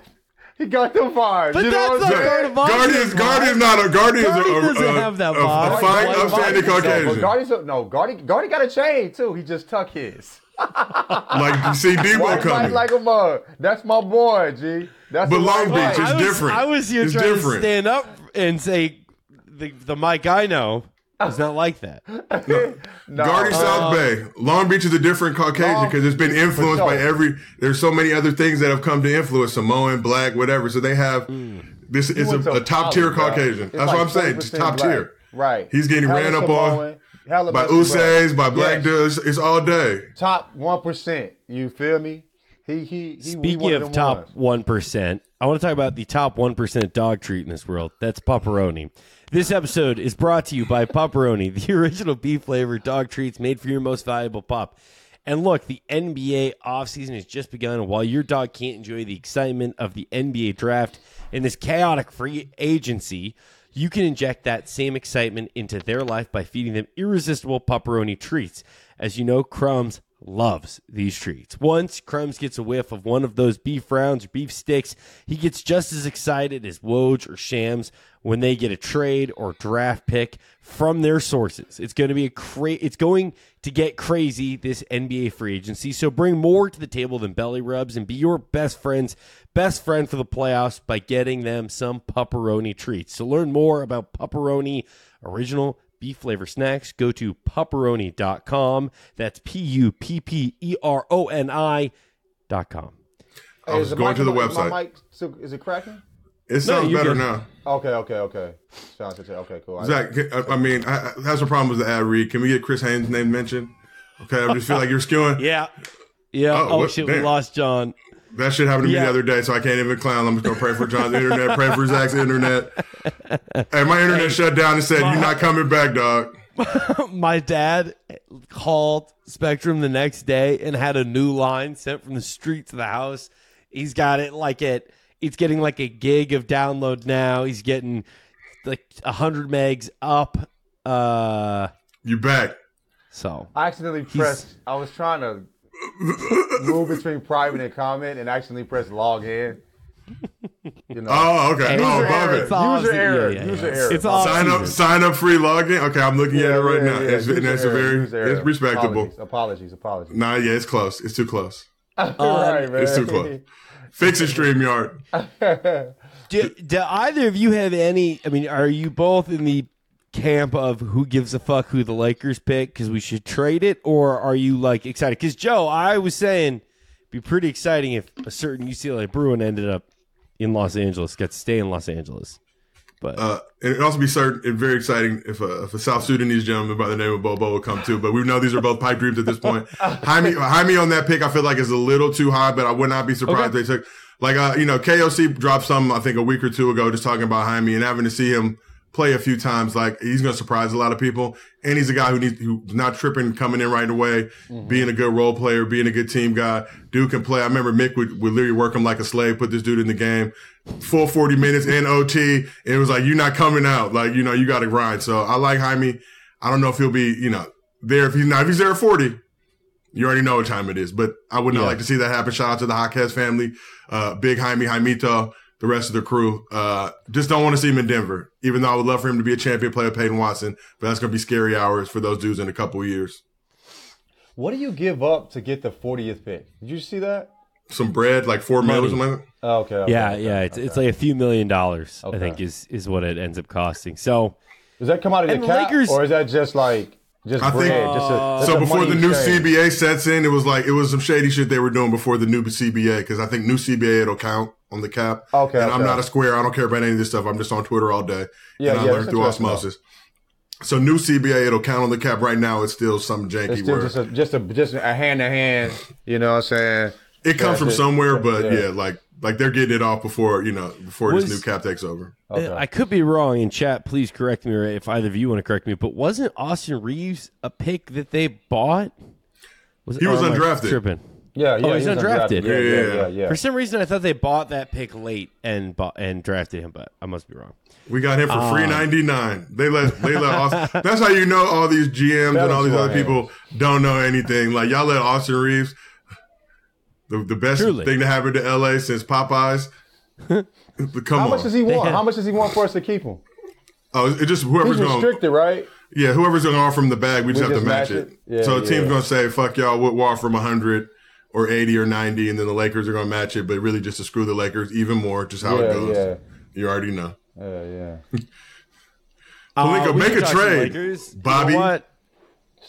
he got them vibes. But you know that's what I'm not saying? Cardavasio. Guardian's Guardian's not a Guardian's Guardy a, a, doesn't a, have that a, vibe. a fine, White upstanding Caucasian. But Guardy's no, Guardy, Guardy got a chain too. He just tuck his. [laughs] like you see Debo White coming. like a mug. That's my boy, G. That's But Long white Beach is different. I was here It's trying different. to stand up and say the the Mike I know is not like that. [laughs] No. Guardy South um, Bay. Long Beach is a different Caucasian because it's been influenced For by every. There's so many other things that have come to influence Samoan, black, whatever. So they have hmm. this is a, a top tier. Caucasian. That's like what I'm saying. Just top black. tier. Right. He's getting Hella ran up Samoan, on hella by Usays, by black Yes. dudes. It's all day. Top one percent. You feel me? He he he. Speaking of top one percent, I want to talk about the top one percent dog treat in this world. That's Pupperoni. This episode is brought to you by Pupperoni, [laughs] the original beef flavored dog treats made for your most valuable pup. And look, the NBA offseason has just begun, and while your dog can't enjoy the excitement of the NBA draft and this chaotic free agency, you can inject that same excitement into their life by feeding them irresistible Pupperoni treats. As you know, Crumbs loves these treats. Once Crumbs gets a whiff of one of those beef rounds or beef sticks, he gets just as excited as Woj or Shams when they get a trade or draft pick from their sources. It's going to be a cra- it's going to get crazy this NBA free agency. So bring more to the table than belly rubs and be your best friend's best friend for the playoffs by getting them some Pupperoni treats. To learn more about Pupperoni original beef flavor snacks, go to pupperoni.com. That's P U P P E R O N I dot com. I was is the going to the mic- is my website. mic still- is it cracking? It sounds you better good. now. Okay, okay, okay. Sounds okay. Okay, cool. I- Zach, I, I mean, I, I have some problem with the ad read. Can we get Chris Haynes' name mentioned? Okay, I just feel like you're skewing. [laughs] Yeah. Yeah. Oh, Oh, what- shit, we lost John. That shit happened to me Yeah. the other day, so I can't even clown. I'm just gonna pray for John's [laughs] internet, pray for Zach's internet. And my internet shut down and said, "You're not coming back, dog." [laughs] My dad called Spectrum the next day and had a new line sent from the street to the house. He's got it like at it's getting like a gig of download now. He's getting like hundred megs up. Uh You back? so I accidentally pressed. I was trying to move between private and comment, and accidentally pressed log in. You know. Oh, okay. User Oh, above it. It's all- User error. yeah, yeah. User It's- error. it's all- Sign up, sign up, free login. Okay, I'm looking at it right now. It's, User and it's a very, it's respectable. Apologies. Apologies. Apologies. Nah, yeah, it's close. It's too close. [laughs] right, man. It's too close. Fix it, Streamyard. [laughs] do, do either of you have any I mean, are you both in the camp of who gives a fuck who the Lakers pick because we should trade it, or are you like excited? Because Joe, I was saying be pretty exciting if a certain UCLA Bruin ended up in Los Angeles, got to stay in Los Angeles. But Uh, and it'd also be certain and very exciting if a, if a South Sudanese gentleman by the name of Bol Bol would come too. But we know these are both pipe dreams at this point. [laughs] Jaime, Jaime on that pick, I feel like is a little too high, but I would not be surprised Okay. they took like uh, you know KOC dropped some I think a week or two ago just talking about Jaime and having to see him play a few times. Like he's going to surprise a lot of people, and he's a guy who needs who's not tripping coming in right away, being a good role player, being a good team guy. Dude can play. I remember Mick would, would literally work him like a slave, put this dude in the game full 40 minutes in OT. And it was like, you're not coming out. Like, you know, you got to grind. So I like Jaime. I don't know if he'll be, you know, there. If he's not, if he's there at 40, you already know what time it is. But I would not Yeah. like to see that happen. Shout out to the Jaquez family, uh, Big Jaime, Jaimito, the rest of the crew. Uh, just don't want to see him in Denver, even though I would love for him to be a champion player, Peyton Watson. But that's going to be scary hours for those dudes in a couple of years. What do you give up to get the 40th pick? Did you see that? Some bread, like four mil or Money. something like that. Oh, okay. okay, yeah, okay, yeah, it's okay. it's like a few million dollars. I think is is what it ends up costing. So Does that come out of the the cap, Lakers- or is that just like Just I think- just a, oh. just so before the new exchange. CBA sets in, it was like it was some shady shit they were doing before the new CBA because I think new CBA it'll count on the cap. Okay, and I'm not a square. I don't care about any of this stuff. I'm just on Twitter all day. Yeah, and I yeah, learned through interesting, osmosis. So new CBA it'll count on the cap. Right now, it's still some janky It's still word. just a just a just a hand to hand. You know what I'm saying? it comes from it. somewhere, but Yeah. yeah. like like they're getting it off before you know before Was- this new cap takes over. Okay. I could be wrong in chat. Please correct me, if either of you want to correct me. But wasn't Austin Reaves a pick that they bought? Was He was or am I undrafted. Tripping? yeah, yeah. Oh, he's was undrafted. Yeah, yeah, Yeah. yeah, yeah. For some reason, I thought they bought that pick late and bought, and drafted him, but I must be wrong. We got him for Ah. free ninety nine. They let they let Austin. [laughs] That's how you know all these GMs That and all was these other who I people don't know anything. Like y'all let Austin Reaves, the the best Truly. thing to happen to LA since Popeyes. [laughs] Come How on. much does he want? had- How much does he want for us to keep him? oh, it just whoever's He's going. restricted, right? Yeah, whoever's going to offer him the bag, we just We have just to match, match it. it? Yeah, so the team's going to say, "Fuck y'all," we'll we'll offer him hundred or eighty or ninety, and then the Lakers are going to match it, but really just to screw the Lakers even more. Just how Yeah, it goes. yeah. You already know. Yeah, yeah. [laughs] Pelinka, Uh, make a trade. Bobby. You know what?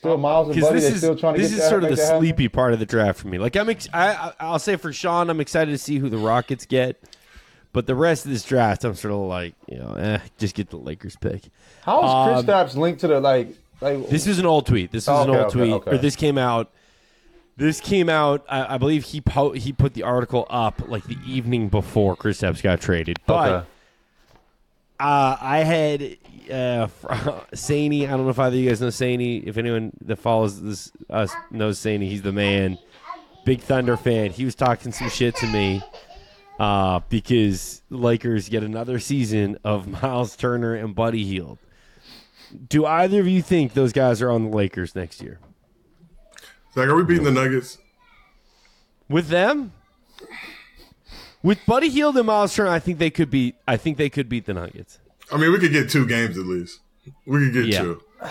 Still Miles and Buddy. this is still trying to this is that, sort of the that happen? sleepy part of the draft for me. Like I'm, ex- I, I'll say for Sean, I'm excited to see who the Rockets get, but the rest of this draft, I'm sort of like, you know, eh, just get the Lakers pick. How is Chris Um, Stapps linked to the like? Like This is an old tweet. This was an Okay, old okay, tweet, okay. or this came out. This came out. I, I believe he po- he put the article up like the evening before Kristaps got traded. But uh, I had uh, Saney. [laughs] I don't know if either of you guys know Saney. If anyone that follows this us knows Saney, he's the man. Big Thunder fan. He was talking some shit to me uh, because Lakers get another season of [laughs] Miles Turner and Buddy Hield. Do either of you think those guys are on the Lakers next year? Zach, are we beating the Nuggets? With them? With Buddy Hield and Miles Turner, I think they could beat. I think they could beat the Nuggets. I mean, we could get two games at least. We could get Yeah. two. [sighs]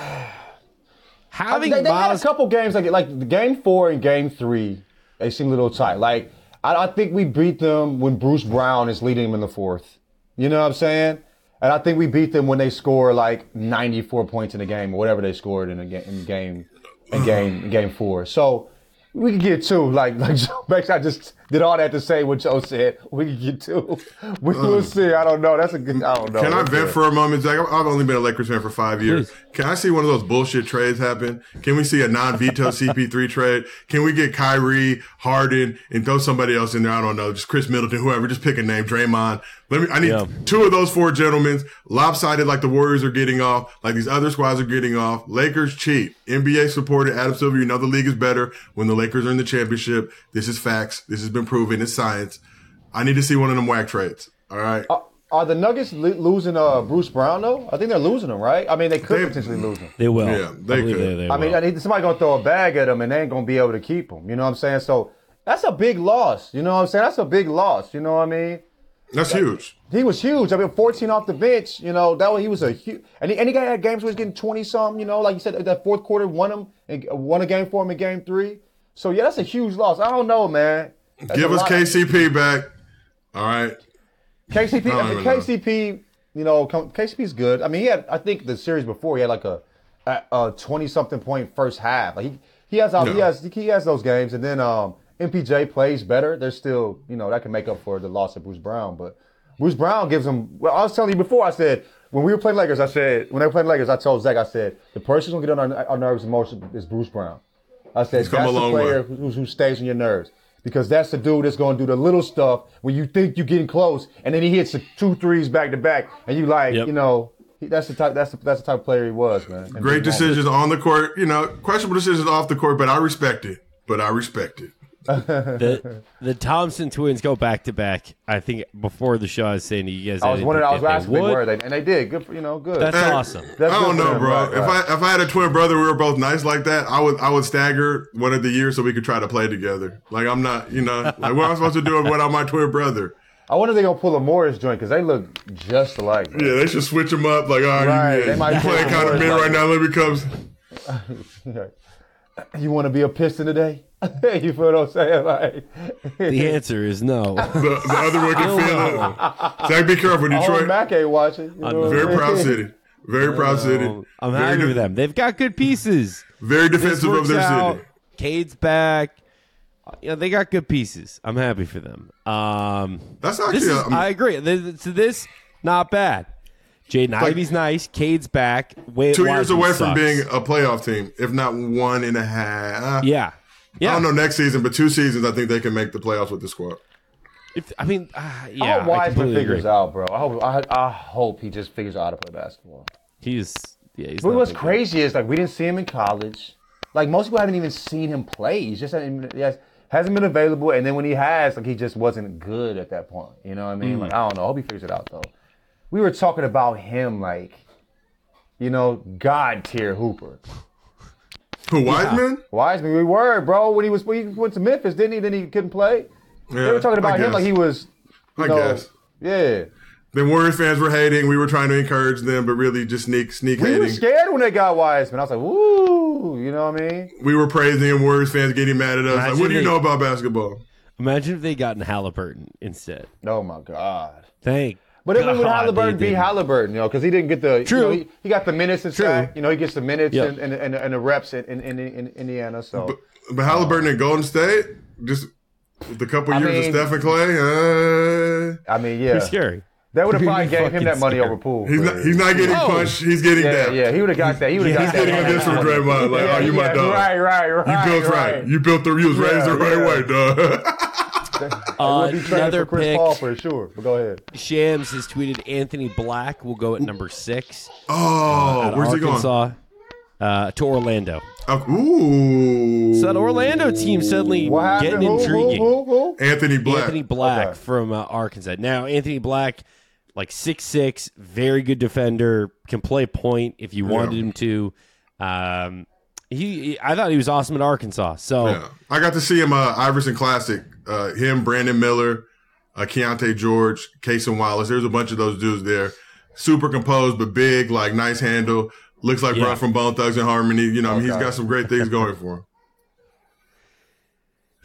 Having they, they had a couple games like like game four and game three. They seem a little tight. Like I, I think we beat them when Bruce Brown is leading them in the fourth. You know what I'm saying? And I think we beat them when they score like 94 points in a game or whatever they scored in a game in game in game in game four. So we could get two. Like [laughs] like Joe Banks, I just did all that to say what Joe said. [laughs] We get two. We mm. will see. I don't know. That's a good. I don't know. Can I vent for a moment, Zach? I've only been a Lakers fan for five years. Please. Can I see one of those bullshit trades happen? Can we see a non-veto [laughs] CP3 trade? Can we get Kyrie, Harden, and throw somebody else in there? I don't know, just Khris Middleton, whoever. Just pick a name, Draymond. Let me. I need Yeah. two of those four gentlemen, lopsided like the Warriors are getting off, like these other squads are getting off. Lakers cheap. NBA supported. Adam Silver, you know the league is better when the Lakers are in the championship. This is facts. This has been proven. It's science. I need to see one of them whack trades. All right. Are, are the Nuggets lo- losing uh, Bruce Brown though? I think they're losing him, right? I mean, they could They- potentially lose him. they will. Yeah, they I could. They, they I mean, will. I need somebody gonna throw a bag at him, and they ain't gonna be able to keep him. You know what I'm saying? So that's a big loss. You know what I'm saying? That's a big loss. You know what I mean? That's huge. He was huge. I mean, 14 off the bench. You know that was, he was a huge. And he, and he got had games where he's getting 20 something. You know, like you said, that fourth quarter won him and won a game for him in game three. So yeah, that's a huge loss. I don't know, man. That's Give us. KCP back. All right. KCP, I mean. KCP, you know, KCP's good. I mean, he had, I think the series before he had like a, a twenty something point first half. Like he, he has, he has, he has those games, and then um, MPJ plays better. There's still, you know, that can make up for the loss of Bruce Brown, but Bruce Brown gives him. Well, I was telling you before. I said when we were playing Lakers, I said when they were playing Lakers, I told Zach, I said the person who's gonna get on our, our nerves the most is Bruce Brown. I said come that's a the player who, who stays on your nerves because that's the dude that's going to do the little stuff when you think you're getting close, and then he hits the two threes back to back, and you like, Yep. you know, he, that's the type that's the, that's the type of player he was, man. In Great decisions on the court. You know, questionable decisions off the court, but I respect it. But I respect it. The the Thompson twins go back to back. I think before the show, I was saying to you guys, I was wondering, I was that asking they if would. were, they, and they did. Good, for, you know, good. That's Hey, awesome. That's I don't know, bro. right, If right. I if I had a twin brother, we were both nice like that. I would I would stagger one of the years so we could try to play together. Like I'm not, you know, like what am I supposed to do without my twin brother? I wonder if they're gonna pull a Morris joint because they look just alike. man. Yeah, they should switch them up. Like, all right, Right, yeah, they might you playing kind of Morris mid right now. Let me come. [laughs] You want to be a Piston today? [laughs] you feel what I'm saying? Like, The answer is no. The, the other one can feel it. Zach, be careful, Oh, Detroit. Mac ain't watching. You know what I'm Very saying? proud city. Very proud city. I'm Very happy de- with them. They've got good pieces. Very defensive of their out. city. Cade's back. Uh, Yeah, they got good pieces. I'm happy for them. Um, That's actually. this is, a- I agree. Th- So this, not bad. Jaden Ivey's nice. Cade's back. Wait, two years Wiseman away from being a playoff team, if not one and a half. Yeah. Yeah. I don't know next season, but two seasons, I think they can make the playoffs with the squad. If, I mean, uh, I yeah. hope I Wiseman completely figures agree. out, bro. I hope I, I hope he just figures out how to play basketball. He's yeah. He's But what's big. crazy is like we didn't see him in college. Like most people haven't even seen him play. He's just hasn't, he has, hasn't been available. And then when he has, like he just wasn't good at that point. You know what I mean? Like I don't know. I hope he figures it out though. We were talking about him like, you know, god tier hooper. Who Wiseman? Wiseman, we were, bro. When he was when he went to Memphis, didn't he? Then he couldn't play. Yeah, They were talking about him like he was. You I know, guess. Yeah. The Warriors fans were hating. We were trying to encourage them, but really just sneak sneak We were scared when they got Wiseman. I was like, woo, you know what I mean? We were praising him. Warriors fans getting mad at us. Like, what do you they- know about basketball? Imagine if they gotten Halliburton instead. Oh my god. Thank. But it would God Halliburton be. Halliburton, you know, because he didn't get the you know, he, he got the minutes and True. stuff. You know, he gets the minutes Yep. and, and, and, and the reps in, in, in, in Indiana. So But, but Halliburton in Golden State, just with the couple I years mean- of Steph and Clay, uh, I mean, yeah, Pretty scary. That would have Pretty [laughs] probably gave him that money scary. over Poole. he's not he's not getting Oh. punched. He's getting yeah, that. yeah, he would have got that. He would have Yeah, got he's that. getting this from Draymond. Like, oh, you my dog. Right, right, right. You built right. You built the. You was raised the Yeah, right yeah. way, dog. [laughs] Uh, We'll be trading another for Chris pick. Paul for sure. But go ahead. Shams has tweeted Anthony Black will go at number six. oh, at where's he going? Arkansas, Uh, to Orlando. Oh, ooh, So that Orlando team suddenly What getting Who, intriguing. Who, who, who? Anthony Black. Anthony Black Okay. from uh, Arkansas. Now, Anthony Black, like six six, very good defender, can play point if you wanted him to. Um, he, he- I thought he was awesome at Arkansas. So Yeah, I got to see him. Uh, Iverson Classic. Uh, him, Brandon Miller, uh, Keyonte George, Cason Wallace. There's a bunch of those dudes there. Super composed, but big, like nice handle. Looks like Yeah. Bron from Bone Thugs and Harmony. You know, I mean, he's Okay. got some great things going for him.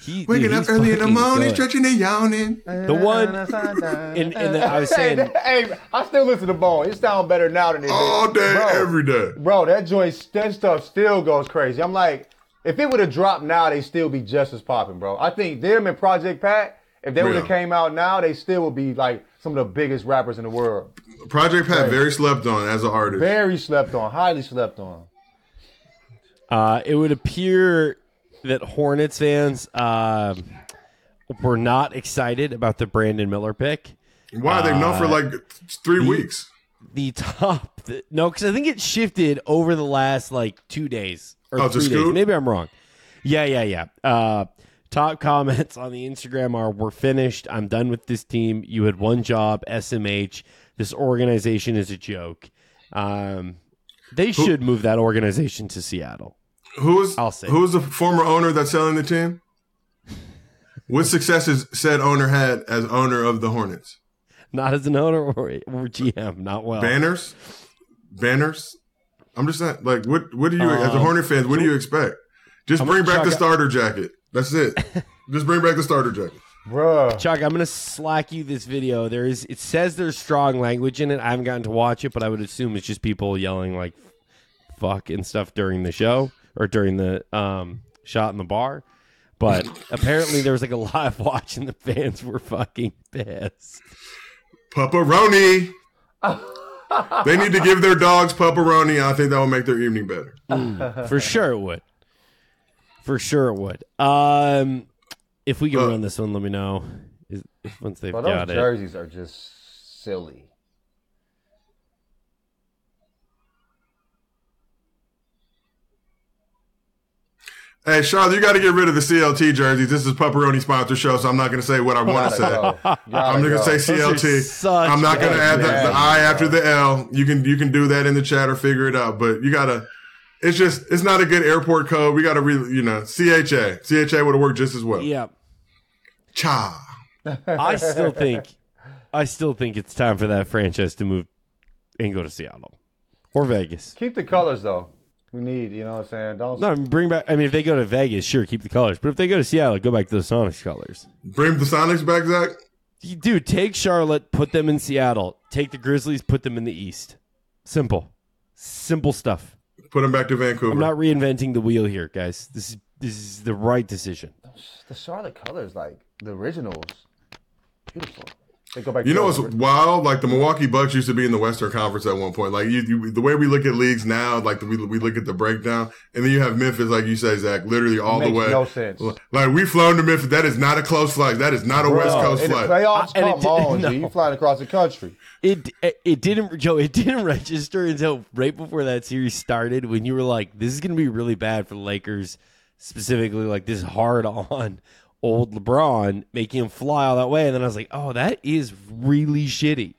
He dude, Waking up early in the morning, good. stretching and yawning. The one, [laughs] and, and then I was saying, Hey, [laughs] hey, I still listen to Bone. It sounds better now than it did. All day, Bro, every day. Bro, that joint, that stuff still goes crazy. I'm like, if it would have dropped now, they still be just as popping, bro. I think them and Project Pat, if they would have came out now, they still would be like some of the biggest rappers in the world. Project Pat very slept on as an artist. Very slept on, highly slept on. uh, it would appear that Hornets fans um, were not excited about the Brandon Miller pick. Why they've known for Uh, like three weeks. the top the, no because i think it shifted over the last like two days or Oh, three days. maybe i'm wrong. Yeah yeah yeah. Uh top comments on the instagram are we're finished. I'm done with this team. You had one job smh this organization is a joke. Um they should move that organization to seattle Who's I'll say. who's the former owner that's selling the team? What successes said owner had as owner of the Hornets? not as an owner or, or gm not well Banners, banners. I'm just saying, like, what what do you as a Um, Hornet fan? What do you expect? Just I'm bring back the starter jacket. That's it. [laughs] just bring back the starter jacket. Bruh. Chuck, I'm gonna slack you this video. There is it says there's strong language in it. I haven't gotten to watch it, but I would assume it's just people yelling like fuck and stuff during the show or during the um shot in the bar. But [laughs] apparently there was like a live [laughs] watch and the fans were fucking pissed. Pupperoni. they need to give their dogs Pupperoni. I think that will make their evening better. For sure it would. For sure it would. Um if we can Uh, run this one, let me know. Is- If once they've Bro, those got it. jerseys are just silly. Hey, Charlotte, you got to get rid of the CLT jerseys. This is Pupperoni sponsor show, so I'm not going to say what I want to say. go. I'm just gonna say CLT. I'm not gonna add the, the I after the L. You can you can do that in the chat or figure it out. But you gotta. It's just it's not a good airport code. We gotta really you know CHA CHA would have worked just as well. Yeah. Cha. I still think I still think it's time for that franchise to move and go to Seattle or Vegas. Keep the colors though. We need, you know what I'm saying? Don't No, bring back. I mean, if they go to Vegas, sure, keep the colors. But if they go to Seattle, go back to the Sonics colors. Bring the Sonics back, Zach. You- Dude, take Charlotte, put them in Seattle. Take the Grizzlies, put them in the East. Simple. Simple stuff. Put him back to Vancouver. I'm not reinventing the wheel here, guys. This is this is the right decision. The Charlotte colors, like the originals, beautiful. They go back. You know what's wild? Like the Milwaukee Bucks used to be in the Western Conference at one point. Like you, you the way we look at leagues now, like the, we we look at the breakdown, and then you have Memphis, like you say, Zach, literally all the Makes way. no sense. Like we flown to Memphis. That is not a close flight. That is not a West Coast in the flight. playoffs, I- come on, [laughs] no. G. You flying across the country. It, it it didn't Joe. It didn't register until right before that series started when you were like, "This is going to be really bad for the Lakers." Specifically, like this hard on old LeBron, making him fly all that way, and then I was like, "Oh, that is really shitty."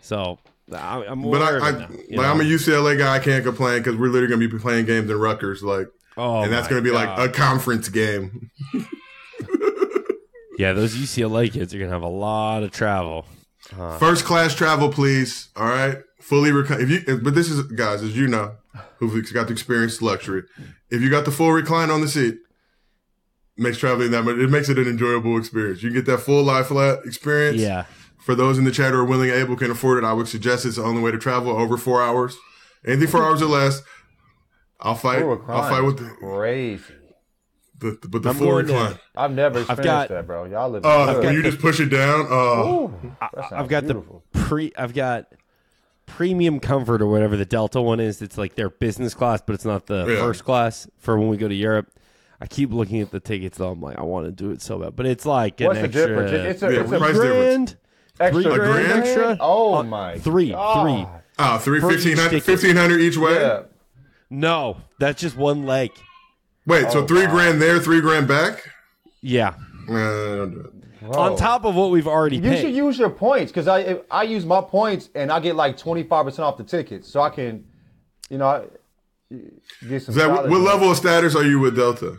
So I, I'm But I, I, now, like, I'm a? UCLA guy. I can't complain because we're literally gonna be playing games in Rutgers, like, oh, and that's gonna be like a conference game. [laughs] yeah. Those UCLA kids are gonna have a lot of travel. First class travel, please. All right, fully recline. If you, but this is guys, as you know, who've got to experience luxury. If you got the full recline on the seat, makes traveling that much. It makes it an enjoyable experience. You can get that full lie flat experience. Yeah, For those in the chat who are willing, able, can afford it, I would suggest it's the only way to travel over four hours. Anything four hours or less, I'll fight. I'll fight with the, crazy. the, the but the I'm full going to- recline. I've never experienced got- that, bro. Y'all live. Uh, good. when you just push it down. Uh, Ooh, I've got beautiful. the pre. I've got premium comfort or whatever the Delta one is. It's like their business class, but it's not the Yeah. first class for when we go to Europe. I keep looking at the tickets though. I'm like, I want to do it so bad, but it's like an What's the extra difference? It's a, Yeah, it's a price grand, extra three grand grand extra? Oh Uh, my, three, God. three. uh, three, For each 1500, each way. Yeah. No, that's just one leg. Wait, so three wow. grand there, three grand back? Yeah, Nah, don't do it. Bro. on top of what we've already You paid. should use your points because I if I use my points and I get like twenty five percent off the tickets, so I can, you know, I- get some. Zach, what, what level of status are you with Delta?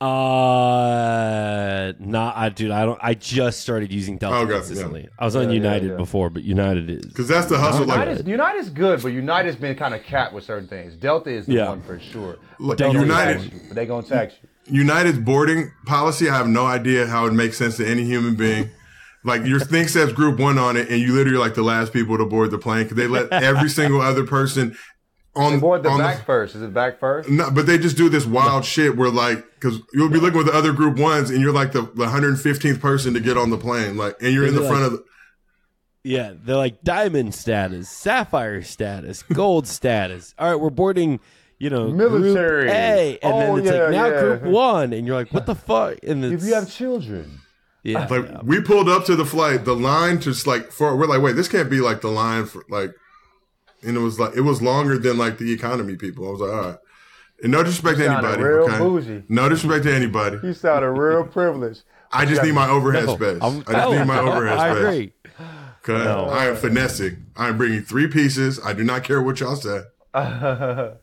Uh, not I, dude. I don't. I just started using Delta Okay, consistently. I was on Yeah, yeah, United yeah. before, but United is. Because that's the hustle. Like, United's, United's good, but United's been kind of capped with certain things. Delta is the Yeah. one for sure. Look, But they United- tax you. But they gonna tax you. United's boarding policy, I have no idea how it makes sense to any human being. Like your thing says group one on it, and you literally are like the last people to board the plane because they let every [laughs] single other person on Board the on back first. Is it back first? No, but they just do this wild shit where like, because you'll be looking with the other group ones, and you're like the, the 115th person to get on the plane, like, and you're in the Maybe front of. The, Yeah, they're like diamond status, sapphire status, gold [laughs] status. All right, we're boarding, you know, Military. Group A, and Oh, then it's oh, yeah, like now yeah. group one, and you're like, what the fuck? And If you have children, yeah, like yeah. we pulled up to the flight, the line just like for we're like, wait, this can't be like the line for like, and it was like it was longer than like the economy people. I was like, all right, and no disrespect to anybody, real okay? bougie. No disrespect to anybody. you sounded real privileged. [laughs] I just need my overhead No, space. I'm- I just need my [laughs] overhead I space. agree. Okay, I am finessing. I am bringing three pieces. I do not care what y'all say. [laughs]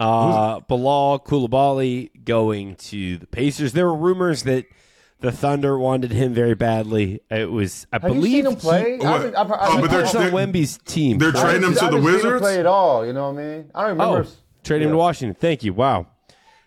Uh, Bilal Coulibaly going to the Pacers. There were rumors that the Thunder wanted him very badly. It was, I Have you seen him play? What? I haven't- I've- I've- Oh, but I've- they're- He's on Wemby's team. they're correct? trading him I to the haven't seen him Wizards? play at all. You know what I mean? I don't remember. Oh, trade him to Washington. Thank you. Wow.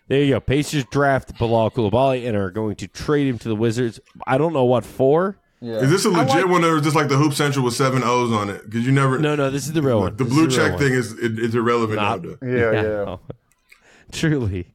There you go. Pacers draft Bilal Coulibaly and are going to trade him to the Wizards. I don't know what for. Yeah. Is this a legit like- one or is this like the Hoop Central with seven O's on it? Because you never. No, no, this is the real one. The This blue is the real check one. thing is it, it's irrelevant Not- now. [laughs] yeah, yeah. no. [laughs] Truly.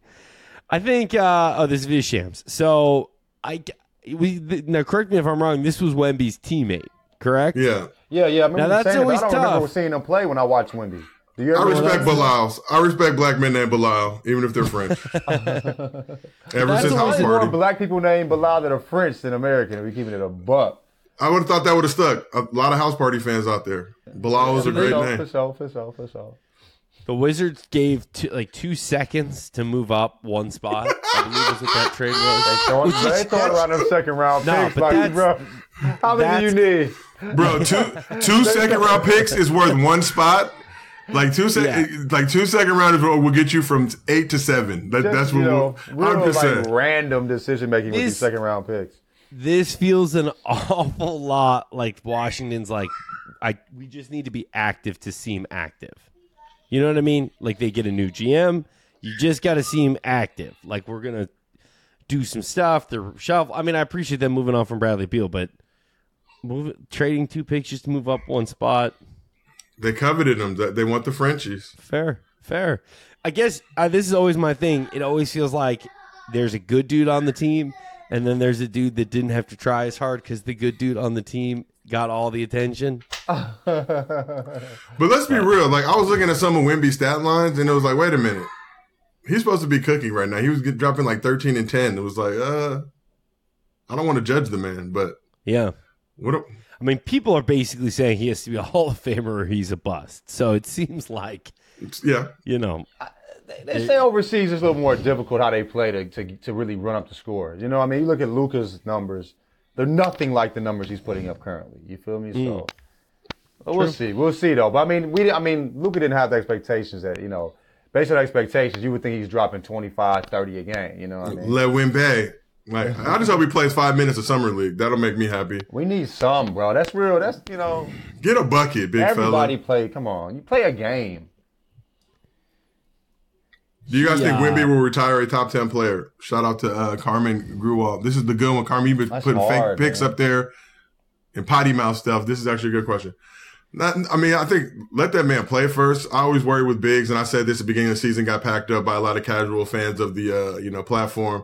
I think, uh, oh, this is via Shams. So, I, we, now correct me if I'm wrong, this was Wemby's teammate, correct? Yeah. Yeah, yeah. I remember Now, that's saying it, but I don't remember seeing him play when I watched Wemby. Do you I respect Bilal. I respect black men named Bilal, even if they're French. [laughs] Ever That's since a house There's more black people named Bilal that are French than American. If we keeping it a buck. I would have thought that would have stuck. A lot of house party fans out there. Bilal is a great sure, name. For sure, for sure, for sure. The Wizards gave two, like two seconds to move up one spot. I believe is what that trade was. Throwing, Which is- they thought around them second round No, picks, but like, bro. How many do you need? Bro, two two [laughs] second round picks is worth one spot. Like two sec- Yeah. like two second rounders will will get you from eight to seven. That, Just, that's you what know, we'll, I'm just like saying. random decision making with these second round picks. This feels an [laughs] awful lot like Washington's like I we just need to be active to seem active. You know what I mean? Like they get a new GM, you just got to seem active. Like we're going to do some stuff, the shelf. I mean, I appreciate them moving on from Bradley Beal, but move trading two picks just to move up one spot. They coveted them. They want the Frenchies. Fair, fair. I guess uh, this is always my thing. It always feels like there's a good dude on the team, and then there's a dude that didn't have to try as hard because the good dude on the team got all the attention. [laughs] But let's be real. Like I was looking at some of Wemby's stat lines, and it was like, wait a minute, he's supposed to be cooking right now. He was get, dropping like thirteen and ten. It was like, uh, I don't want to judge the man, but Yeah. what? A, I mean, people are basically saying he has to be a Hall of Famer or he's a bust. So it seems like, yeah, you know, They say overseas it's a little more difficult how they play to, to to really run up the score. You know, I mean, you look at Luka's numbers; they're nothing like the numbers he's putting up currently. You feel me? So, mm. but we'll see. We'll see though. But I mean, we I mean, Luka didn't have the expectations that you know. Based on expectations, you would think he's dropping 25, 30 a game. You know what I mean? let Wemby. Like I just hope he plays five minutes of summer league. That'll make me happy. We need some, bro. That's real. That's you know, Get a bucket, big everybody fella. play. Come on, you play a game. Do you guys think. Wemby will retire a top ten player? Shout out to uh, Carmen Gruwald. This is the good one. Carmen, you've been putting hard, fake pics man. up there and potty mouth stuff. This is actually a good question. Not, I mean, I think let that man play first. I always worry with bigs, and I said this at the beginning of the season got packed up by a lot of casual fans of the uh, you know platform.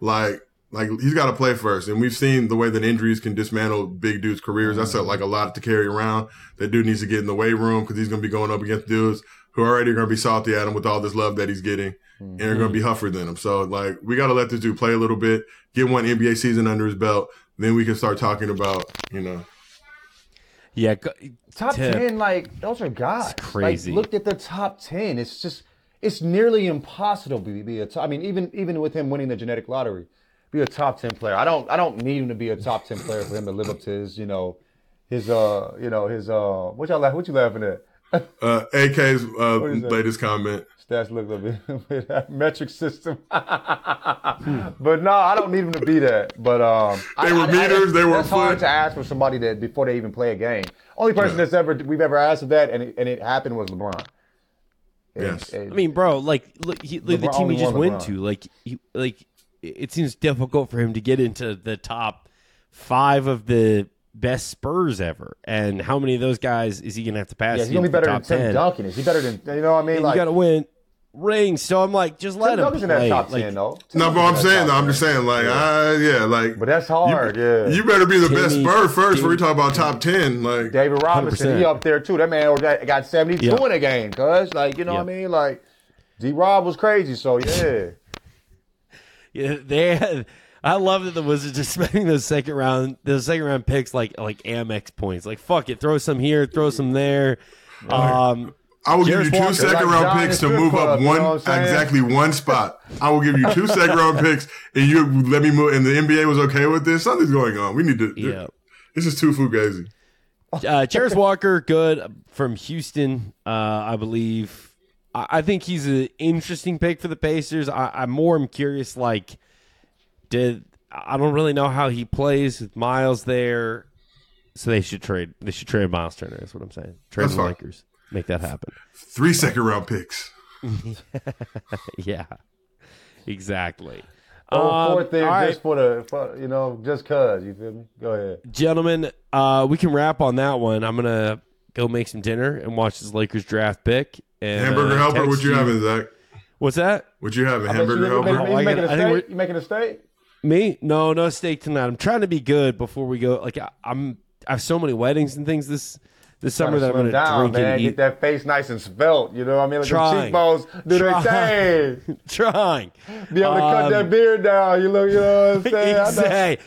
Like, like he's got to play first, and we've seen the way that injuries can dismantle big dudes' careers. That's uh, like a lot to carry around. That dude needs to get in the weight room because he's going to be going up against dudes who are already going to be salty at him with all this love that he's getting, and are going to be huffer than him. So, like, we got to let this dude play a little bit, get one NBA season under his belt, then we can start talking about you know. yeah. go- Top Tip. ten, like those are guys. It's crazy. Like, look at the top ten. It's just it's nearly impossible to be a top. I mean, even even with him winning the genetic lottery, be a top ten player. I don't I don't need him to be a top ten player for him to live up to his you know his uh you know his uh what y'all laugh what you laughing at? Uh, AK's uh, What is that? latest comment. Stats look a bit [laughs] metric system. [laughs] but no, I don't need him to be that. But um, They I- were I- I- meters, they were That's hard to ask for somebody that before they even play a game. Only person Yeah. that's ever we've ever asked of that, and it, and it happened was LeBron. And- Yes. and- I mean, bro, like, look, he, look the team he just went LeBron. to, like, he, like, it seems difficult for him to get into the top five of the best Spurs ever. And how many of those guys is he gonna have to pass? yeah, he's gonna be better than top Tim 10? Duncan. Is he better than you know what I mean? And like you got to win rings. So I'm like, just let Tim him Duncan's in that top Like, ten though. Tim No, but I'm saying, though, I'm just saying, like, uh, yeah, like, But that's hard. you, yeah, you better be the best Timmy- Spur first before we talk about top ten. Like, David Robinson, 100%. he up there too. That man got, got 72 Yeah. in a game, cuz. Like, you know what I mean? Like, D Rob was crazy, so yeah. [laughs] Yeah, they had, I love that the Wizards are [laughs] spending those second round those second round picks like like Amex points. Like fuck it, throw some here, throw some there. Um, I will give you two second like round picks to move Club, up you one know I'm saying? exactly one spot. I will give you two second round picks, and you let me move. And the NBA was okay with this. Something's going on. We need to. yeah. This is too fugazi. Uh, Jarace Walker, good from Houston, uh, I believe. I, I think he's an interesting pick for the Pacers. I, I'm more am curious, like, did I don't really know how he plays with Miles there, so they should trade. They should trade Miles Turner. Is what I'm saying. Trade the. Lakers, make that happen. Three second round picks. [laughs] yeah, exactly. Oh, Um, fourth thing all right. just for the, for, you know, just cuz. You feel me? Go ahead. gentlemen, uh, we can wrap on that one. I'm gonna go make some dinner and watch this Lakers draft pick. And, Hamburger uh, helper. text What you having, Zach? What's that? What you having? I bet you, Hamburger you, making, helper. Oh, I you making gotta- a I think? You making a steak? Me? No, no steak tonight. I'm trying to be good before we go. Like I, I'm, I have so many weddings and things this this summer that I'm gonna down, drink man. and Get that face nice and svelte. You know what I mean? Like Trying. the cheekbones do their Trying. thing. [laughs] Trying. Be able to cut Um, that beard down. You look, you know what I'm [laughs] saying? Exactly.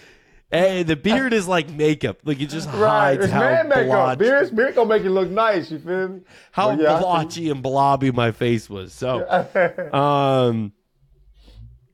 Hey, the beard is like makeup. Like it just [laughs] Right, hides it's how man makeup. blotchy, Beard, beard gonna make you look nice. You feel me? how yeah, blotchy and blobby my face was. So, um,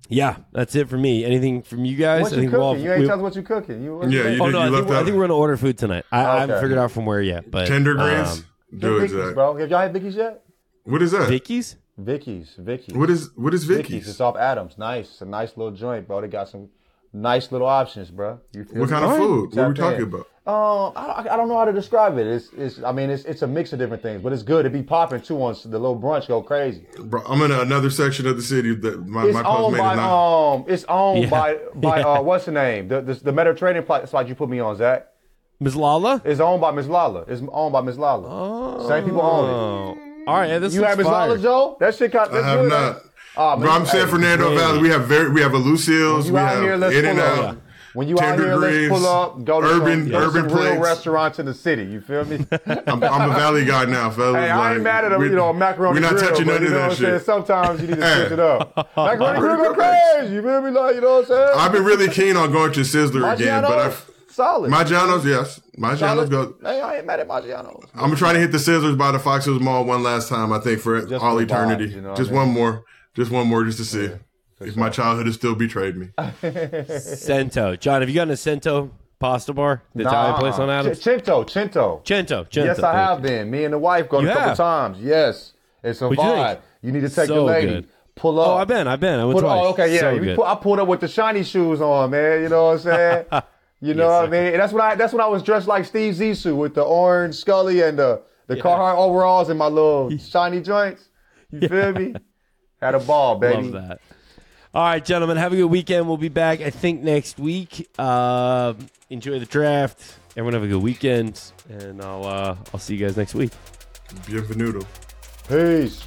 yeah, that's it for me. Anything from you guys? What I you think cooking? we'll- you ain't we- tell us what you cooking. You, what Yeah, you you Oh did- no, I think, left we're, I out- think we're gonna order food tonight. I, I haven't Okay. figured out from where yet, but Tender um, greens. Do it, Vicky's, Zach. bro. Have y'all had Vicky's yet? What is that? Vicky's. Vicky's, Vicky's. What is what is Vicky's? Vicky's? It's off Adams. Nice. It's a nice little joint, bro. They got some nice little options, bro. You feel What me? kind of food? What are we Tap talking about? Um, I, I don't know how to describe it. It's, it's. I mean, it's, it's a mix of different things, but it's good. It be popping too once the little brunch go crazy. Bro, I'm in another section of the city that my, It's my owned postmate by not. um. It's owned Yeah. by [laughs] by Yeah. uh. What's the name? The the, the Mediterranean pla- spot you put me on, Zach. Ms. Lala? It's owned by Ms. Lala. It's owned by Ms. Lala. Oh. Same people own it. All right, yeah, this You have Miss fire. Lala, Joe? That shit got. I have not. Oh, Bro, I'm San Fernando hey, Valley. We have very, we have a Lucille's. You We out have here, let's In and pull Out. When you out here, let's pull up, go to urban- some, urban some real restaurants in the city. You feel me? [laughs] I'm, I'm a Valley guy now, fellas. Hey, I ain't mad at a we- you know macaroni We're not grill, touching none you of know what that shit. Sometimes you need to switch it up. Macaroni grill go crazy. You feel me? Like you know what I'm saying? I've been really keen on going to Sizzler again, but I've, solid. Maggiano's, yes, Maggiano's solid. go. Hey, I ain't mad at Maggiano's. I'm trying to hit the Sizzlers by the Fox Hills Mall one last time. I think for Just all eternity. vibes, you know just I mean? one more, just one more, just to see if my childhood has still betrayed me. [laughs] Cento. John, have you gotten a Cento pasta bar? The Italian place on Adams? Ch- Cento, Cento. Cento. Cento. Yes, I thank have you. been. Me and the wife go You a couple have? times. Yes, it's a What'd you vibe. think? You need to take So the lady. good. Pull oh, up. Oh, I've been. I've been. I went Put, oh, twice. oh, okay, yeah. So You good. put- I pulled up with the shiny shoes on, man. You know what I'm [laughs] saying? You know Yes, what I mean? And that's when I that's when I was dressed like Steve Zissou with the orange Scully and the the Carhartt overalls and my little [laughs] shiny joints. You feel me? Had a ball, baby. Love that. All right, gentlemen, have a good weekend. We'll be back, I think, next week. Uh, enjoy the draft. Everyone have a good weekend, and I'll uh, I'll see you guys next week. Bienvenuto. Peace.